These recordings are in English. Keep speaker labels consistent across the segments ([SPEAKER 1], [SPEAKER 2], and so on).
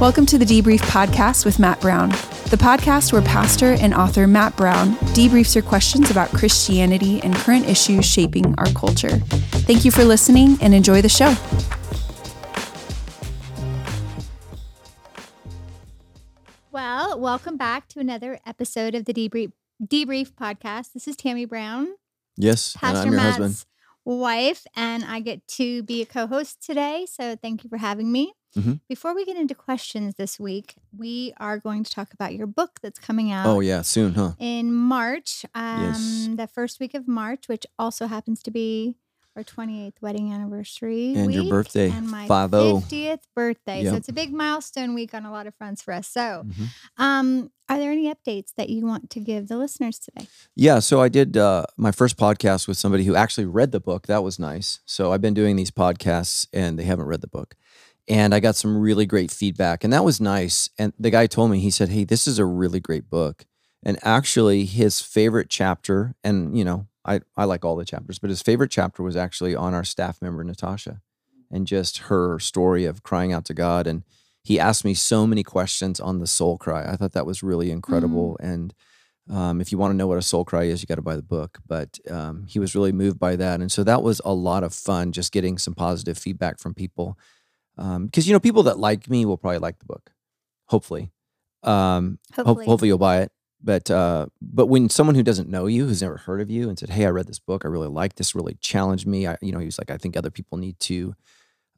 [SPEAKER 1] Welcome to the Debrief Podcast with Matt Brown, the podcast where pastor and author Matt Brown debriefs your questions about Christianity and current issues shaping our culture. Thank you for listening and enjoy the show.
[SPEAKER 2] Well, welcome back to another episode of the Debrief Debrief podcast. This is Tammy Brown,
[SPEAKER 3] Yes, and
[SPEAKER 2] Pastor
[SPEAKER 3] I'm your
[SPEAKER 2] Matt's
[SPEAKER 3] husband.
[SPEAKER 2] wife, and I get to be a co-host today. So thank you for having me.
[SPEAKER 3] Mhm.
[SPEAKER 2] Before we get into questions this week, we are going to talk about your book that's coming out
[SPEAKER 3] Oh yeah, soon, huh?
[SPEAKER 2] in March, um,
[SPEAKER 3] Yes.
[SPEAKER 2] the first week of March, which also happens to be our 28th wedding anniversary
[SPEAKER 3] And your birthday,
[SPEAKER 2] and my
[SPEAKER 3] 50.
[SPEAKER 2] 50th birthday. So it's a big milestone week on a lot of fronts for us. So,
[SPEAKER 3] Mhm.
[SPEAKER 2] um, are there any updates that you want to give the listeners today?
[SPEAKER 3] Yeah, so I did uh, my first podcast with somebody who actually read the book. That was nice. So I've been doing these podcasts and they haven't read the book. And I got some really great feedback and that was nice. And the guy told me, he said, Hey, this is a really great book. And actually his favorite chapter, and you know, I, I like all the chapters, but his favorite chapter was actually on our staff member, Natasha, and just her story of crying out to God. And he asked me so many questions on the soul cry. I thought that was really incredible. And um, if you want to know what a soul cry is, you got to buy the book. But um, he was really moved by that, and so that was a lot of fun, just getting some positive feedback from people. Because you know, people that like me will probably like the book, hopefully. Um, ho-
[SPEAKER 2] Hopefully.
[SPEAKER 3] hopefully, you'll buy it. But uh, but when someone who doesn't know you, who's never heard of you, and said, "Hey, I read this book. I really liked this. Really challenged me." I, you know, he was like, "I think other people need to."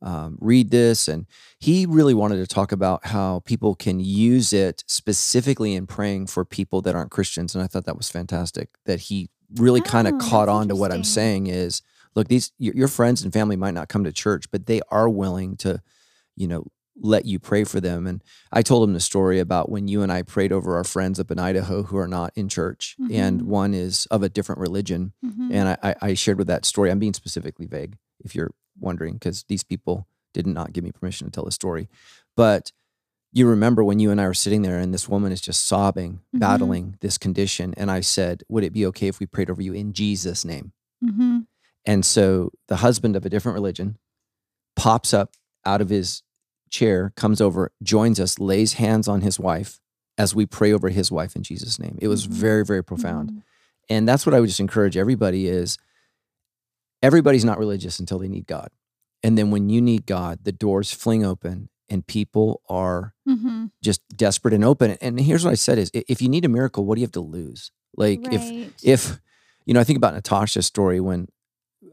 [SPEAKER 3] Um, read this and he really wanted to talk about how people can use it specifically in praying for people that aren't Christians. And I thought that was fantastic that he really kind
[SPEAKER 2] Oh,
[SPEAKER 3] of caught on to what I'm saying is look, these your, your friends and family might not come to church, but they are willing to, you know, let you pray for them. And I told him the story about when you and I prayed over our friends up in Idaho who are not in church, and
[SPEAKER 2] Mhm.
[SPEAKER 3] one is of a different religion.
[SPEAKER 2] Mhm.
[SPEAKER 3] And I, I, I shared with that story. I'm being specifically vague, if you're wondering, because these people did not give me permission to tell the story. But you remember when you and I were sitting there and this woman is just sobbing,
[SPEAKER 2] Mhm.
[SPEAKER 3] battling this condition. And I said, Would it be okay if we prayed over you in Jesus' name?
[SPEAKER 2] Mhm.
[SPEAKER 3] And so the husband of a different religion pops up out of his chair, comes over, joins us, lays hands on his wife as we pray over his wife in Jesus' name. It was
[SPEAKER 2] Mhm.
[SPEAKER 3] very, very profound
[SPEAKER 2] Mhm.
[SPEAKER 3] and that's what i would just encourage everybody is everybody's not religious until they need god and then when you need god the doors fling open and people are
[SPEAKER 2] Mhm.
[SPEAKER 3] just desperate and open and here's what i said is if you need a miracle what do you have to lose like if if you know i think about natasha's story when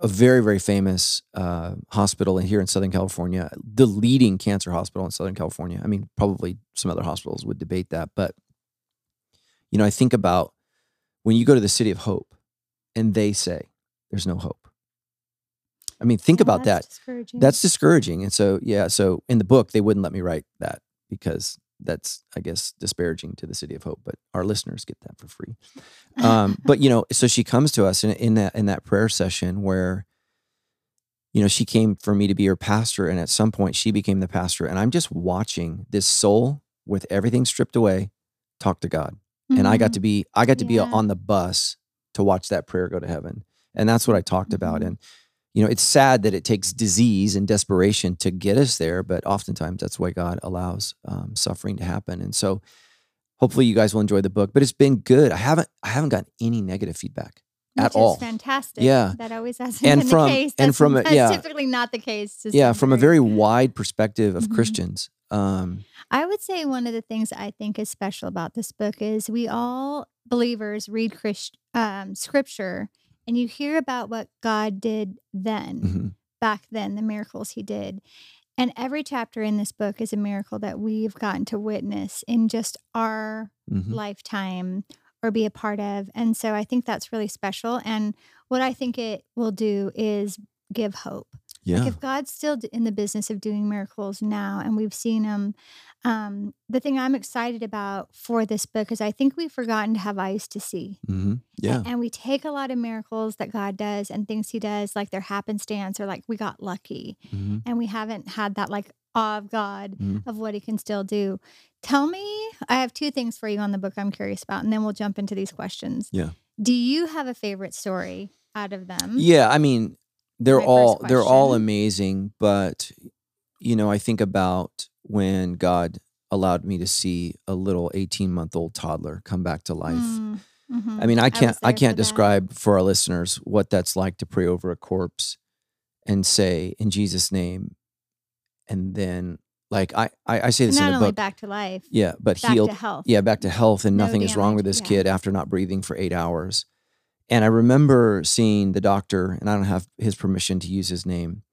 [SPEAKER 3] a very very famous uh, hospital here in southern california the leading cancer hospital in southern california. I mean probably some other hospitals would debate that but you know i think about when you go to the city of hope and they say there's no hope. I mean think
[SPEAKER 2] Yeah,
[SPEAKER 3] about that.
[SPEAKER 2] discouraging.
[SPEAKER 3] that's discouraging. And so yeah so in the book they wouldn't let me write that because that's i guess disparaging to the city of hope but our listeners get that for free. Um, but you know so she comes to us in, in that in that prayer session where you know she came for me to be her pastor and at some point she became the pastor and i'm just watching this soul with everything stripped away talk to god. And i got to be i got to be on the bus to watch that prayer go to heaven. And that's what i talked about
[SPEAKER 2] Mhm.
[SPEAKER 3] and you know it's sad that it takes disease and desperation to get us there but oftentimes that's why god allows um, suffering to happen and so hopefully you guys will enjoy the book but it's been good i haven't i haven't gotten any negative feedback
[SPEAKER 2] Which
[SPEAKER 3] at all.
[SPEAKER 2] fantastic.
[SPEAKER 3] Yeah.
[SPEAKER 2] that always has
[SPEAKER 3] And
[SPEAKER 2] been
[SPEAKER 3] from-
[SPEAKER 2] the case.
[SPEAKER 3] and from a-
[SPEAKER 2] that's
[SPEAKER 3] yeah.
[SPEAKER 2] typically not the case.
[SPEAKER 3] Yeah from a very wide perspective of
[SPEAKER 2] Mhm.
[SPEAKER 3] christians um
[SPEAKER 2] I would say one of the things I think is special about this book is we all believers read Christ, um, scripture and you hear about what God did then,
[SPEAKER 3] mhm.
[SPEAKER 2] back then, the miracles he did. And every chapter in this book is a miracle that we've gotten to witness in just our
[SPEAKER 3] Mhm.
[SPEAKER 2] lifetime or be a part of. And so I think that's really special. And what I think it will do is give hope.
[SPEAKER 3] Yeah
[SPEAKER 2] Like if God's still in the business of doing miracles now, and we've seen him, um, the thing I'm excited about for this book is I think we've forgotten to have eyes to see.
[SPEAKER 3] hmm yeah
[SPEAKER 2] And, we take a lot of miracles that God does and things he does, like their happenstance or like we got lucky.
[SPEAKER 3] Mhm.
[SPEAKER 2] And we haven't had that like awe of God
[SPEAKER 3] Mhm.
[SPEAKER 2] of what he can still do. Tell me, I have two things for you on the book I'm curious about, and then we'll jump into these questions.
[SPEAKER 3] Yeah.
[SPEAKER 2] Do you have a favorite story out of them?
[SPEAKER 3] Yeah, I mean, they're all they're all amazing, but you know, I think about when God allowed me to see a little 18 month old toddler come back to life.
[SPEAKER 2] Mm, mhm.
[SPEAKER 3] I mean, I can't I
[SPEAKER 2] for
[SPEAKER 3] can't
[SPEAKER 2] that.
[SPEAKER 3] describe for our listeners what that's like to pray over a corpse and say in Jesus' name, and then like I I, I say this
[SPEAKER 2] Not
[SPEAKER 3] in the
[SPEAKER 2] only
[SPEAKER 3] book,
[SPEAKER 2] back to life,
[SPEAKER 3] yeah, but
[SPEAKER 2] back
[SPEAKER 3] healed,
[SPEAKER 2] to health.
[SPEAKER 3] yeah, back to health, and
[SPEAKER 2] No
[SPEAKER 3] nothing is wrong with this
[SPEAKER 2] yeah.
[SPEAKER 3] kid after not breathing for eight hours. And I remember seeing the doctor, and I don't have his permission to use his name,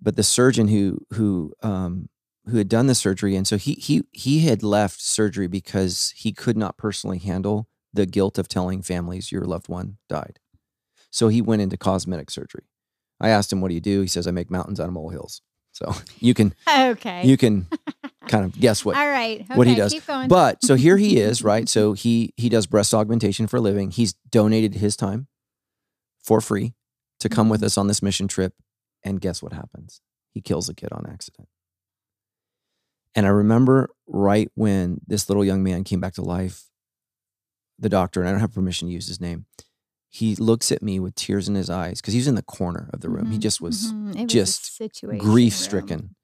[SPEAKER 3] but the surgeon who who um, who had done the surgery, and so he he he had left surgery because he could not personally handle the guilt of telling families your loved one died. So he went into cosmetic surgery. I asked him, "What do you do?" He says, "I make mountains out of molehills." So you can
[SPEAKER 2] Okay.
[SPEAKER 3] you can kind of guess what
[SPEAKER 2] All right.
[SPEAKER 3] what he does. But so here he is, right? So he he does breast augmentation for a living. He's donated his time for free to come with
[SPEAKER 2] Mhm.
[SPEAKER 3] us on this mission trip. And guess what happens? He kills a kid on accident. And I remember right when this little young man came back to life, the doctor, and I don't have permission to use his name, he looks at me with tears in his eyes because he was in the corner of the room. He
[SPEAKER 2] Mhm,
[SPEAKER 3] just was
[SPEAKER 2] mhm. Was
[SPEAKER 3] just grief stricken.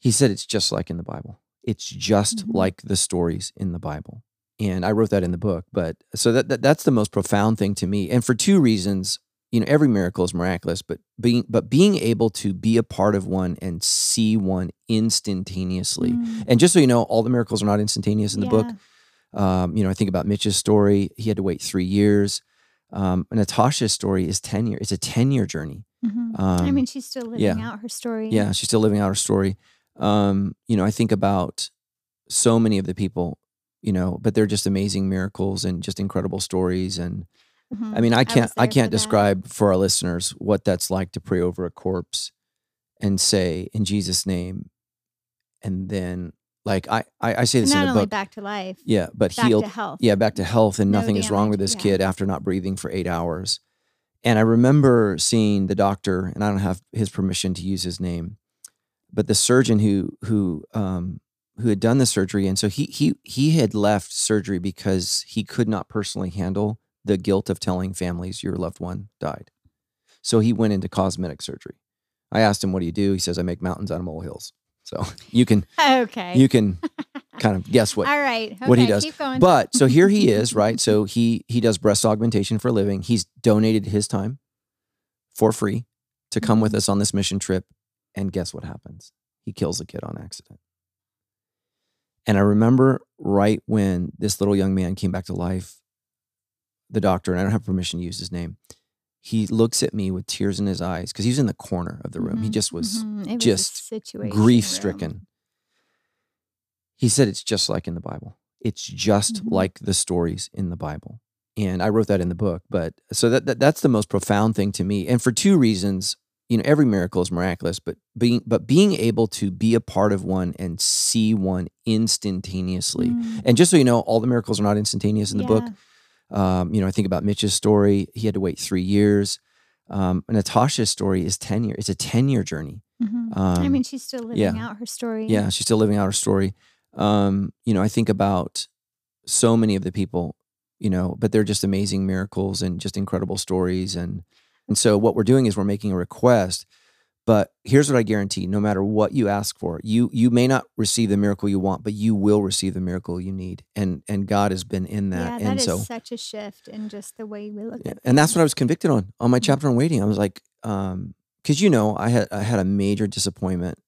[SPEAKER 3] He said it's just like in the Bible. It's just
[SPEAKER 2] Mhm.
[SPEAKER 3] like the stories in the Bible. And I wrote that in the book, but so that, that that's the most profound thing to me. And for two reasons, you know, every miracle is miraculous, but being but being able to be a part of one and see one instantaneously.
[SPEAKER 2] Mm,
[SPEAKER 3] And just so you know, all the miracles are not instantaneous in the book. Um, you know, I think about Mitch's story. He had to wait three years. Um, Natasha's story is 10 years. It's a 10 year journey.
[SPEAKER 2] Mhm. I
[SPEAKER 3] Um,
[SPEAKER 2] mean, she's still living
[SPEAKER 3] yeah.
[SPEAKER 2] out her story.
[SPEAKER 3] Yeah, she's still living out her story. Um, you know, I think about so many of the people, you know, but they're just amazing miracles and just incredible stories. And
[SPEAKER 2] Mhm.
[SPEAKER 3] I mean, I can't I
[SPEAKER 2] there
[SPEAKER 3] can't
[SPEAKER 2] for that.
[SPEAKER 3] describe for our listeners what that's like to pray over a corpse and say in Jesus' name, and then like I I, I say this
[SPEAKER 2] Not
[SPEAKER 3] in the
[SPEAKER 2] only
[SPEAKER 3] book,
[SPEAKER 2] back to life,
[SPEAKER 3] yeah, but
[SPEAKER 2] back
[SPEAKER 3] healed
[SPEAKER 2] to health.
[SPEAKER 3] yeah, back to health, and
[SPEAKER 2] No
[SPEAKER 3] nothing is wrong with this
[SPEAKER 2] yeah.
[SPEAKER 3] kid after not breathing for eight hours. And I remember seeing the doctor, and I don't have his permission to use his name, but the surgeon who who um, who had done the surgery, and so he he he had left surgery because he could not personally handle the guilt of telling families your loved one died. So he went into cosmetic surgery. I asked him, "What do you do?" He says, "I make mountains out of molehills." So you can
[SPEAKER 2] Okay.
[SPEAKER 3] you can kind of guess what
[SPEAKER 2] All right.
[SPEAKER 3] what he does. But so here he is, right? So he he does breast augmentation for a living. He's donated his time for free to come with
[SPEAKER 2] Mhm.
[SPEAKER 3] us on this mission trip. And guess what happens? He kills a kid on accident. And I remember right when this little young man came back to life, the doctor, and I don't have permission to use his name, he looks at me with tears in his eyes because he was in the corner of the room. He
[SPEAKER 2] Mhm,
[SPEAKER 3] just was
[SPEAKER 2] mhm. Was
[SPEAKER 3] just grief stricken. He said it's just like in the Bible. It's just
[SPEAKER 2] Mhm.
[SPEAKER 3] like the stories in the Bible. And I wrote that in the book, but so that, that that's the most profound thing to me. And for two reasons, you know, every miracle is miraculous, but being but being able to be a part of one and see one instantaneously.
[SPEAKER 2] Mm,
[SPEAKER 3] And just so you know, all the miracles are not instantaneous in the book. Um, you know, I think about Mitch's story. He had to wait three years. Um, Natasha's story is 10 years. It's a 10 year journey.
[SPEAKER 2] Mhm. I
[SPEAKER 3] Um,
[SPEAKER 2] mean, she's still living
[SPEAKER 3] yeah.
[SPEAKER 2] out her story.
[SPEAKER 3] Yeah, she's still living out her story. Um, you know, I think about so many of the people, you know, but they're just amazing miracles and just incredible stories. And and so what we're doing is we're making a request. But here's what I guarantee: no matter what you ask for, you you may not receive the miracle you want, but you will receive the miracle you need. And and God has been in that.
[SPEAKER 2] Yeah, that
[SPEAKER 3] and
[SPEAKER 2] is
[SPEAKER 3] so
[SPEAKER 2] such a shift in just the way we look
[SPEAKER 3] yeah,
[SPEAKER 2] at
[SPEAKER 3] and that's what I was convicted on on my
[SPEAKER 2] Mhm.
[SPEAKER 3] chapter on waiting. I was like, um, because you know, I had I had a major disappointment.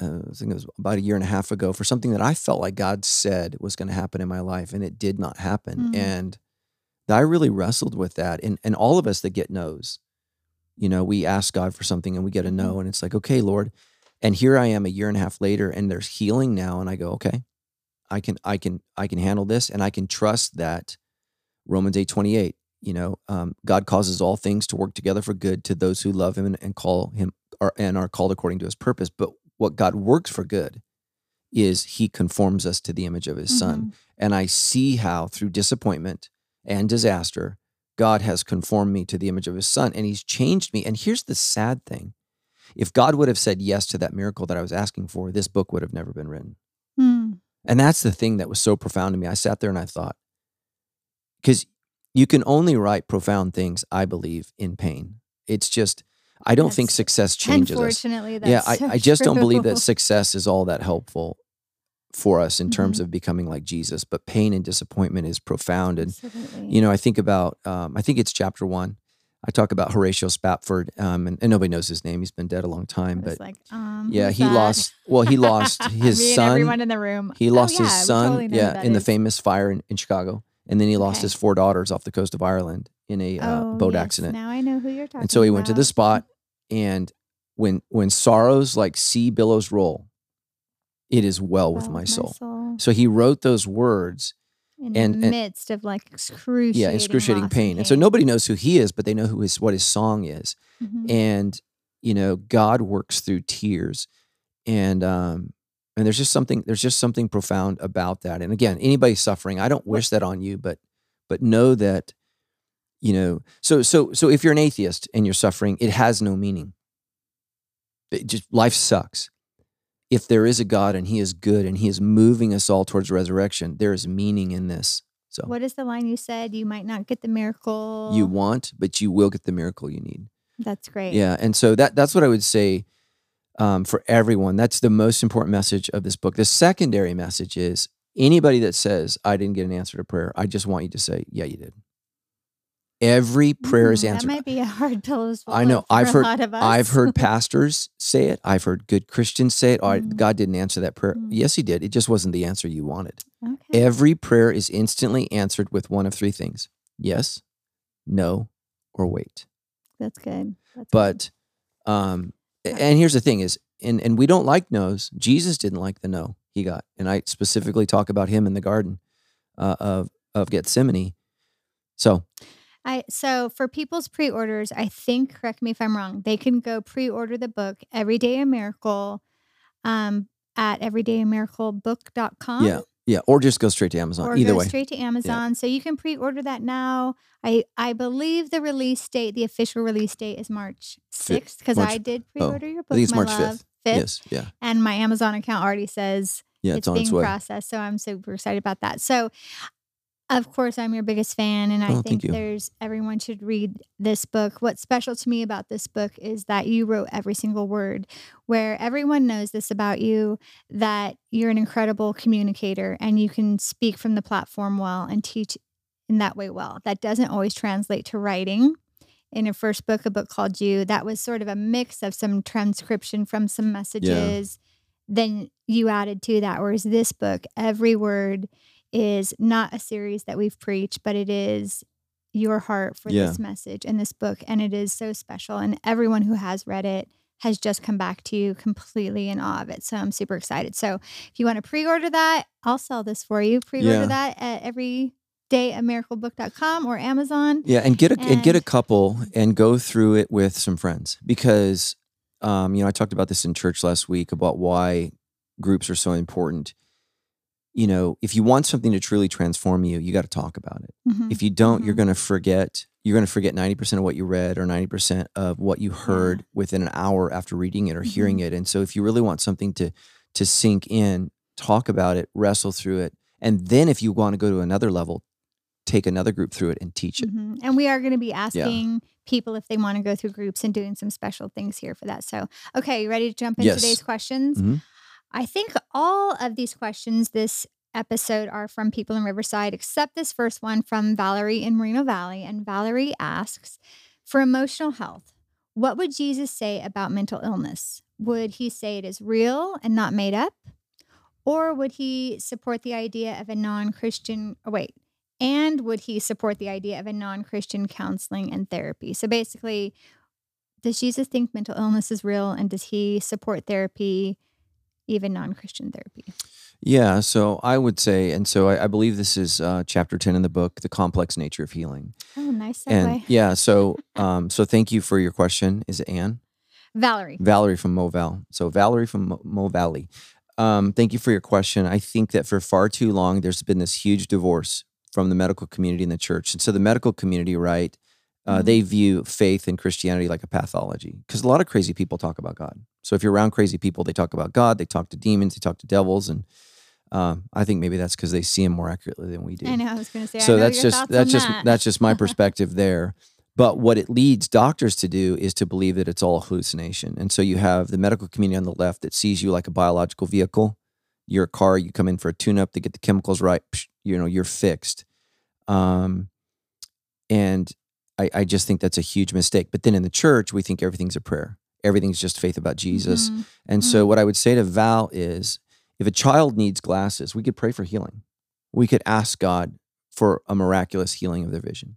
[SPEAKER 3] Uh, I think it was about a year and a half ago for something that I felt like God said was going to happen in my life, and it did not happen.
[SPEAKER 2] Mm.
[SPEAKER 3] And I really wrestled with that. And and all of us that get no's, you know, we ask God for something and we get a
[SPEAKER 2] Mhm.
[SPEAKER 3] no, and it's like, okay, Lord. And here I am a year and a half later, and there's healing now, and I go, okay, I can I can I can handle this, and I can trust that Romans eight twenty eight you know um, god causes all things to work together for good to those who love him and, and call him are, and are called according to his purpose but what god works for good is he conforms us to the image of his son
[SPEAKER 2] Mhm.
[SPEAKER 3] and i see how through disappointment and disaster god has conformed me to the image of his son and he's changed me and here's the sad thing if god would have said yes to that miracle that i was asking for this book would have never been written
[SPEAKER 2] Mm.
[SPEAKER 3] and that's the thing that was so profound to me. I sat there and I thought, because you can only write profound things, I believe, in pain. It's just, I don't think success changes us.
[SPEAKER 2] Unfortunately, that's
[SPEAKER 3] Yeah, I,
[SPEAKER 2] so
[SPEAKER 3] I just don't believe that success is all that helpful. For us in terms
[SPEAKER 2] Mhm.
[SPEAKER 3] of becoming like Jesus. But pain and disappointment is profound. And
[SPEAKER 2] Absolutely.
[SPEAKER 3] you know, I think about um, I think it's chapter one. I talk about Horatio Spafford, um, and, and nobody knows his name. He's been dead a long time, but
[SPEAKER 2] like, um,
[SPEAKER 3] yeah, he
[SPEAKER 2] that?
[SPEAKER 3] lost. Well, he lost his
[SPEAKER 2] Me and
[SPEAKER 3] son.
[SPEAKER 2] everyone in the room.
[SPEAKER 3] He
[SPEAKER 2] Oh,
[SPEAKER 3] lost
[SPEAKER 2] yeah,
[SPEAKER 3] his son,
[SPEAKER 2] totally
[SPEAKER 3] yeah, in the famous fire in, in Chicago, and then he lost
[SPEAKER 2] Okay.
[SPEAKER 3] his four daughters off the coast of Ireland in a uh,
[SPEAKER 2] Oh,
[SPEAKER 3] boat
[SPEAKER 2] yes,
[SPEAKER 3] accident.
[SPEAKER 2] Now I know who you're talking.
[SPEAKER 3] And so he went to the spot, and when when sorrows like sea billows roll, it is well with
[SPEAKER 2] Well,
[SPEAKER 3] my soul. So he wrote those words,
[SPEAKER 2] in
[SPEAKER 3] and-
[SPEAKER 2] the
[SPEAKER 3] and-
[SPEAKER 2] midst of like excruciating,
[SPEAKER 3] yeah, excruciating
[SPEAKER 2] loss
[SPEAKER 3] pain. And so nobody knows who he is, but they know who his what his song is.
[SPEAKER 2] Mhm.
[SPEAKER 3] and you know god works through tears and um and there's just something there's just something profound about that and again anybody suffering i don't wish that on you but but know that you know so so so if you're an atheist and you're suffering it has no meaning it just life sucks if there is a god and he is good and he is moving us all towards resurrection there is meaning in this so
[SPEAKER 2] What is the line you said? You might not get the miracle.
[SPEAKER 3] you want but you will get the miracle you need
[SPEAKER 2] That's great.
[SPEAKER 3] Yeah, and so that that's what I would say um, for everyone. That's the most important message of this book. The secondary message is anybody that says I didn't get an answer to prayer, I just want you to say, yeah, you did. Every prayer is
[SPEAKER 2] Mm,
[SPEAKER 3] answered.
[SPEAKER 2] That might be a hard pill to swallow.
[SPEAKER 3] I know. I've
[SPEAKER 2] a
[SPEAKER 3] heard-
[SPEAKER 2] lot of us.
[SPEAKER 3] I've heard pastors say it. I've heard good Christians say it. Oh,
[SPEAKER 2] Mm.
[SPEAKER 3] God didn't answer that prayer.
[SPEAKER 2] Mm.
[SPEAKER 3] Yes, He did. It just wasn't the answer you wanted.
[SPEAKER 2] Okay.
[SPEAKER 3] Every prayer is instantly answered with one of three things: yes, no, or wait.
[SPEAKER 2] That's good. That's good.
[SPEAKER 3] But um
[SPEAKER 2] Yeah.
[SPEAKER 3] and here's the thing is and and we don't like no's. Jesus didn't like the no he got. And I specifically talk about him in the garden uh, of of Gethsemane. So,
[SPEAKER 2] I so for people's pre-orders, I think correct me if I'm wrong. They can go pre-order the book Every Day a Miracle um at everydayamiracle.book.com.
[SPEAKER 3] yeah. Yeah, or just go straight to Amazon.
[SPEAKER 2] or
[SPEAKER 3] Either
[SPEAKER 2] go
[SPEAKER 3] way.
[SPEAKER 2] straight to Amazon. So you can pre-order that now. I I believe the release date, the official release date is March sixth because I did pre-order your book.
[SPEAKER 3] I think it's March
[SPEAKER 2] love,
[SPEAKER 3] 5th.
[SPEAKER 2] 5th,
[SPEAKER 3] Yes, yeah.
[SPEAKER 2] and my Amazon account already says
[SPEAKER 3] Yeah,
[SPEAKER 2] it's,
[SPEAKER 3] it's,
[SPEAKER 2] being processed. So I'm super excited about that. So, of course, I'm your biggest fan, and I
[SPEAKER 3] Oh,
[SPEAKER 2] think there's everyone should read this book. What's special to me about this book is that you wrote every single word, where everyone knows this about you that you're an incredible communicator and you can speak from the platform well and teach in that way well. That doesn't always translate to writing. In your first book, a book called You, that was sort of a mix of some transcription from some messages. Then you added to that. Whereas this book, every word is not a series that we've preached, but it is your heart for
[SPEAKER 3] Yeah.
[SPEAKER 2] this message and this book. And it is so special. And everyone who has read it has just come back to you completely in awe of it. So I'm super excited. So if you want to pre order that, I'll sell this for you. Pre order
[SPEAKER 3] Yeah.
[SPEAKER 2] that at every dayammiraclebook.com or Amazon.
[SPEAKER 3] Yeah, and get a and, get a couple and go through it with some friends because um, you know I talked about this in church last week about why groups are so important. You know, if you want something to truly transform you, you got to talk about it.
[SPEAKER 2] Mhm.
[SPEAKER 3] If you don't, you're
[SPEAKER 2] Mhm.
[SPEAKER 3] going to forget. You're going to forget ninety percent of what you read or ninety percent of what you heard within an hour after reading it or hearing
[SPEAKER 2] Mm-hmm.
[SPEAKER 3] it. And so, if you really want something to to sink in, talk about it, wrestle through it, and then if you want to go to another level, take another group through it and teach it.
[SPEAKER 2] Mhm. And we are going to be asking people if they want to go through groups and doing some special things here for that. So, okay, you ready to jump into
[SPEAKER 3] Yes.
[SPEAKER 2] today's questions?
[SPEAKER 3] Mhm.
[SPEAKER 2] I think all of these questions this episode are from people in Riverside, except this first one from Valerie in Moreno Valley. And Valerie asks For emotional health, what would Jesus say about mental illness? Would he say it is real and not made up? Or would he support the idea of a non Christian, oh, wait, and would he support the idea of a non Christian counseling and therapy? So basically, does Jesus think mental illness is real and does he support therapy, even non Christian therapy?
[SPEAKER 3] Yeah, so I would say, and so I, I believe this is uh, chapter ten in the book, the complex nature of healing.
[SPEAKER 2] Oh, nice segue.
[SPEAKER 3] And yeah, so um, so thank you for your question. Is it Anne?
[SPEAKER 2] Valerie.
[SPEAKER 3] Valerie from Moval. So Valerie from Mo, Mo Valley. Um, thank you for your question. I think that for far too long, there's been this huge divorce from the medical community and the church. And so the medical community, right, uh,
[SPEAKER 2] Mhm.
[SPEAKER 3] they view faith and Christianity like a pathology because a lot of crazy people talk about God. So if you're around crazy people, they talk about God, they talk to demons, they talk to devils, and um, I think maybe that's because they see him more accurately than we do
[SPEAKER 2] I know. I was going to say.
[SPEAKER 3] So that's just that's just
[SPEAKER 2] that.
[SPEAKER 3] that's just my perspective there but what it leads doctors to do is to believe that it's all a hallucination and so you have the medical community on the left that sees you like a biological vehicle your car, you come in for a tune up They get the chemicals right, psh, you know, you're fixed. Um, and I, I just think that's a huge mistake. But then in the church, we think everything's a prayer. Everything's just faith about Jesus.
[SPEAKER 2] Mhm.
[SPEAKER 3] And so what I would say to Val is if a child needs glasses, we could pray for healing. We could ask God for a miraculous healing of their vision.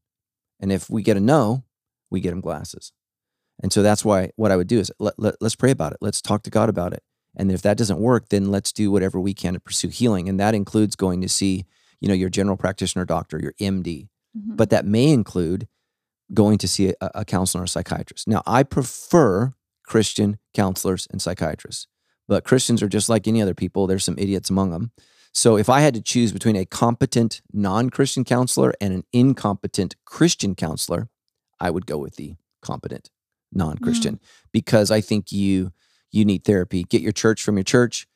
[SPEAKER 3] And if we get a no, we get them glasses. And so that's why what I would do is let, let, let's pray about it. Let's talk to God about it. And if that doesn't work, then let's do whatever we can to pursue healing. And that includes going to see, you know, your general practitioner doctor, your MD.
[SPEAKER 2] Mhm.
[SPEAKER 3] But that may include going to see a, a counselor or a psychiatrist. Now, I prefer Christian counselors and psychiatrists, but Christians are just like any other people. There's some idiots among them. So if I had to choose between a competent non Christian counselor and an incompetent Christian counselor, I would go with the competent non Christian because I think you you need therapy. Get your church from your church,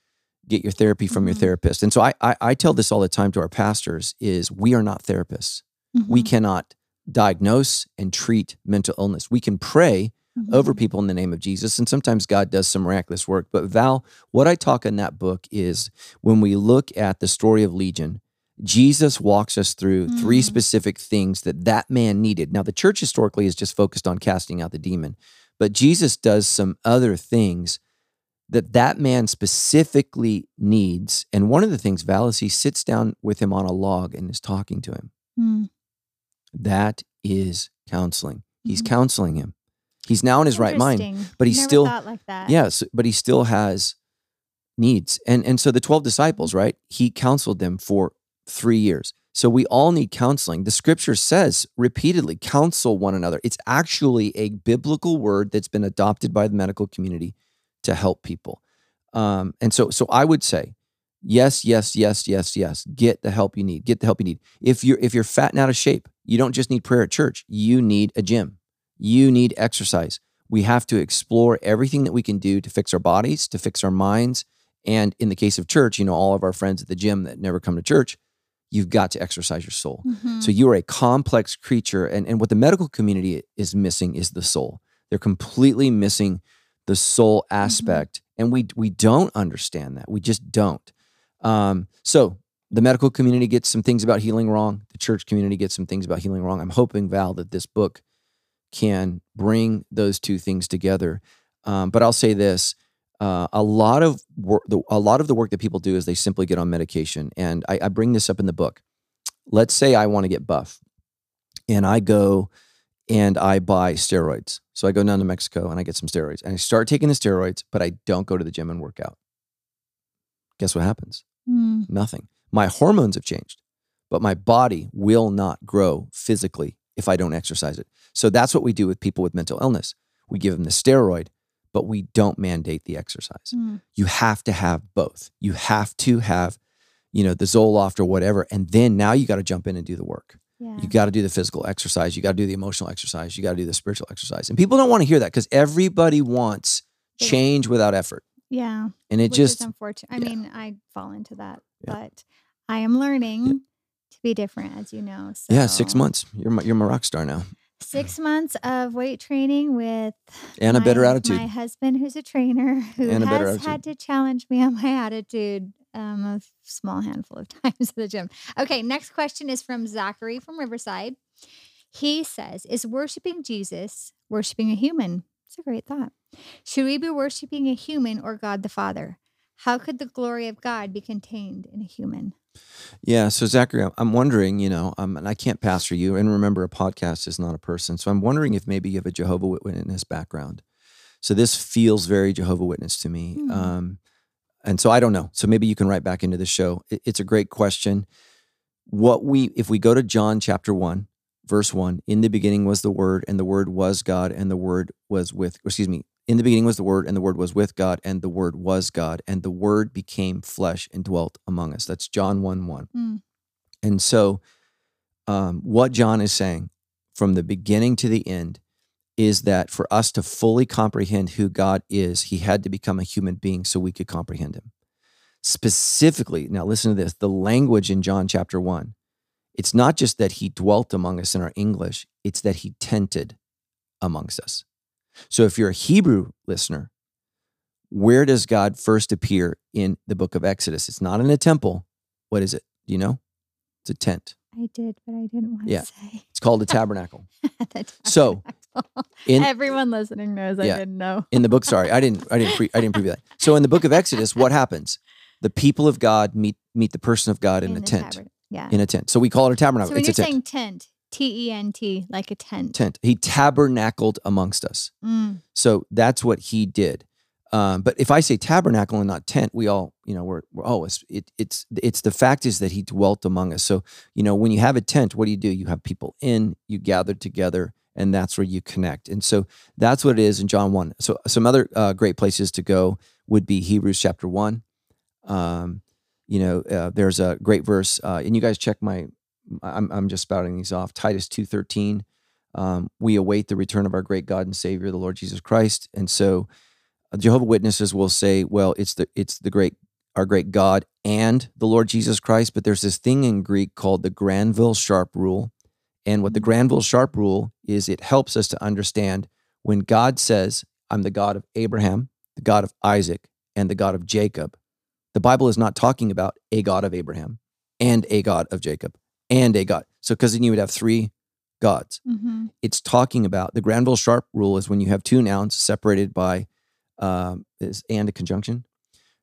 [SPEAKER 3] get your therapy from your
[SPEAKER 2] Mhm.
[SPEAKER 3] therapist. And so I, I I tell this all the time to our pastors is we are not therapists. We
[SPEAKER 2] Mhm.
[SPEAKER 3] cannot diagnose and treat mental illness. We can pray
[SPEAKER 2] Mhm.
[SPEAKER 3] over people in the name of Jesus. And sometimes God does some miraculous work. But Val, what I talk in that book is when we look at the story of Legion, Jesus walks us through three
[SPEAKER 2] Mm.
[SPEAKER 3] specific things that that man needed. Now, the church historically is just focused on casting out the demon, but Jesus does some other things that that man specifically needs. And one of the things, Val, is he sits down with him on a log and is talking to him.
[SPEAKER 2] Mm.
[SPEAKER 3] That is counseling. He's
[SPEAKER 2] Mhm.
[SPEAKER 3] counseling him. He's now in his right mind. But he's
[SPEAKER 2] Never
[SPEAKER 3] still-
[SPEAKER 2] like that.
[SPEAKER 3] Yes, but he still has needs. And and so the 12 disciples, right? He counseled them for 3 years. So we all need counseling. The scripture says repeatedly, counsel one another. It's actually a biblical word that's been adopted by the medical community to help people. Um, and so so I would say, yes, yes, yes, yes, yes. Get the help you need. Get the help you need. If you're if you're fat and out of shape, you don't just need prayer at church. You need a gym. You need exercise. We have to explore everything that we can do to fix our bodies, to fix our minds. And in the case of church, you know, all of our friends at the gym that never come to church, you've got to exercise your soul.
[SPEAKER 2] Mhm.
[SPEAKER 3] So you are a complex creature. And, and what the medical community is missing is the soul. They're completely missing the soul aspect. And we we don't understand that. We just don't. Um, so the medical community gets some things about healing wrong. The church community gets some things about healing wrong. I'm hoping, Val, that this book can bring those two things together. Um, but I'll say this: uh, a lot of work, the, a lot of the work that people do is they simply get on medication, and I, I bring this up in the book. Let's say I want to get buff, and I go and I buy steroids. So I go down to Mexico and I get some steroids, and I start taking the steroids, but I don't go to the gym and work out. Guess what happens?
[SPEAKER 2] Mm.
[SPEAKER 3] Nothing. My hormones have changed, but my body will not grow physically if I don't exercise it. So that's what we do with people with mental illness. We give them the steroid, but we don't mandate the exercise.
[SPEAKER 2] Mm.
[SPEAKER 3] You have to have both. You have to have, you know, the Zoloft or whatever. And then now you got to jump in and do the work.
[SPEAKER 2] Yeah.
[SPEAKER 3] You got to do the physical exercise. You got to do the emotional exercise. You got to do the spiritual exercise. And people don't want to hear that because everybody wants change without effort.
[SPEAKER 2] yeah.
[SPEAKER 3] And it
[SPEAKER 2] Which
[SPEAKER 3] just,
[SPEAKER 2] unfortunate. I
[SPEAKER 3] yeah.
[SPEAKER 2] mean, I fall into that,
[SPEAKER 3] Yeah.
[SPEAKER 2] but I am learning to be different, as you know. So
[SPEAKER 3] yeah, six months. You're my, you're my rock star now.
[SPEAKER 2] Six months of weight training with
[SPEAKER 3] And a better attitude.
[SPEAKER 2] My husband, who's a trainer, who
[SPEAKER 3] a
[SPEAKER 2] has had to challenge me on my attitude um, a small handful of times at the gym. Okay, next question is from Zachary from Riverside. He says, "Is worshiping Jesus worshiping a human?" It's a great thought. Should we be worshiping a human or God the Father? How could the glory of God be contained in a human?
[SPEAKER 3] Yeah. So Zachary, I'm- wondering, you know, um, and I can't pastor you. And remember, a podcast is not a person. So I'm wondering if maybe you have a Jehovah Witness background. So this feels very Jehovah Witness to me.
[SPEAKER 2] Hmm.
[SPEAKER 3] Um, and so I don't know. So maybe you can write back into the show. It- it's a great question. What we, if we go to John chapter one, verse one, in the beginning was the Word, and the Word was God, and the Word was with, excuse me, in the beginning was the Word, and the Word was with God, and the Word was God, and the Word became flesh and dwelt among us. That's John 1 1.
[SPEAKER 2] Mm.
[SPEAKER 3] And so, um, what John is saying from the beginning to the end is that for us to fully comprehend who God is, he had to become a human being so we could comprehend him. Specifically, now listen to this the language in John chapter 1. It's not just that he dwelt among us in our English, it's that he tented amongst us. So if you're a Hebrew listener, where does God first appear in the book of Exodus? It's not in a temple. What is it? Do you know? It's a tent.
[SPEAKER 2] I did, but I didn't want
[SPEAKER 3] Yeah.
[SPEAKER 2] to say.
[SPEAKER 3] It's called a tabernacle.
[SPEAKER 2] The
[SPEAKER 3] So. In
[SPEAKER 2] everyone listening knows
[SPEAKER 3] Yeah.
[SPEAKER 2] I didn't know.
[SPEAKER 3] in the book, sorry, I didn't I didn't pre, I didn't preview that. So in the book of Exodus, what happens? The people of God meet meet the person of God in, a tent.
[SPEAKER 2] tabernacle. Yeah.
[SPEAKER 3] In a tent. So we call it a
[SPEAKER 2] so
[SPEAKER 3] tabernacle.
[SPEAKER 2] when
[SPEAKER 3] it's
[SPEAKER 2] you're saying tent, T E N T, like a tent.
[SPEAKER 3] tent. He tabernacled amongst us.
[SPEAKER 2] Mm.
[SPEAKER 3] So that's what he did. Um, but if I say tabernacle and not tent, we all, you know, we're, we're oh, it's it, it's it's the fact is that he dwelt among us. So you know, when you have a tent, what do you do? You have people in, you gather together, and that's where you connect. And so that's what it is in John one. So some other uh, great places to go would be Hebrews chapter one. Um, you know, uh, there's a great verse, uh, and you guys check my. I'm I'm just spouting these off. Titus two thirteen. Um, we await the return of our great God and Savior, the Lord Jesus Christ, and so uh, Jehovah Witnesses will say, well, it's the it's the great our great God and the Lord Jesus Christ, but there's this thing in Greek called the Granville Sharp rule. And what the Granville Sharp rule is it helps us to understand when God says, I'm the God of Abraham, the God of Isaac, and the God of Jacob. The Bible is not talking about a God of Abraham and a God of Jacob and a God. So because then you would have three gods
[SPEAKER 2] hmm
[SPEAKER 3] it's talking about the Granville Sharp rule is when you have two nouns separated by um, is and a conjunction.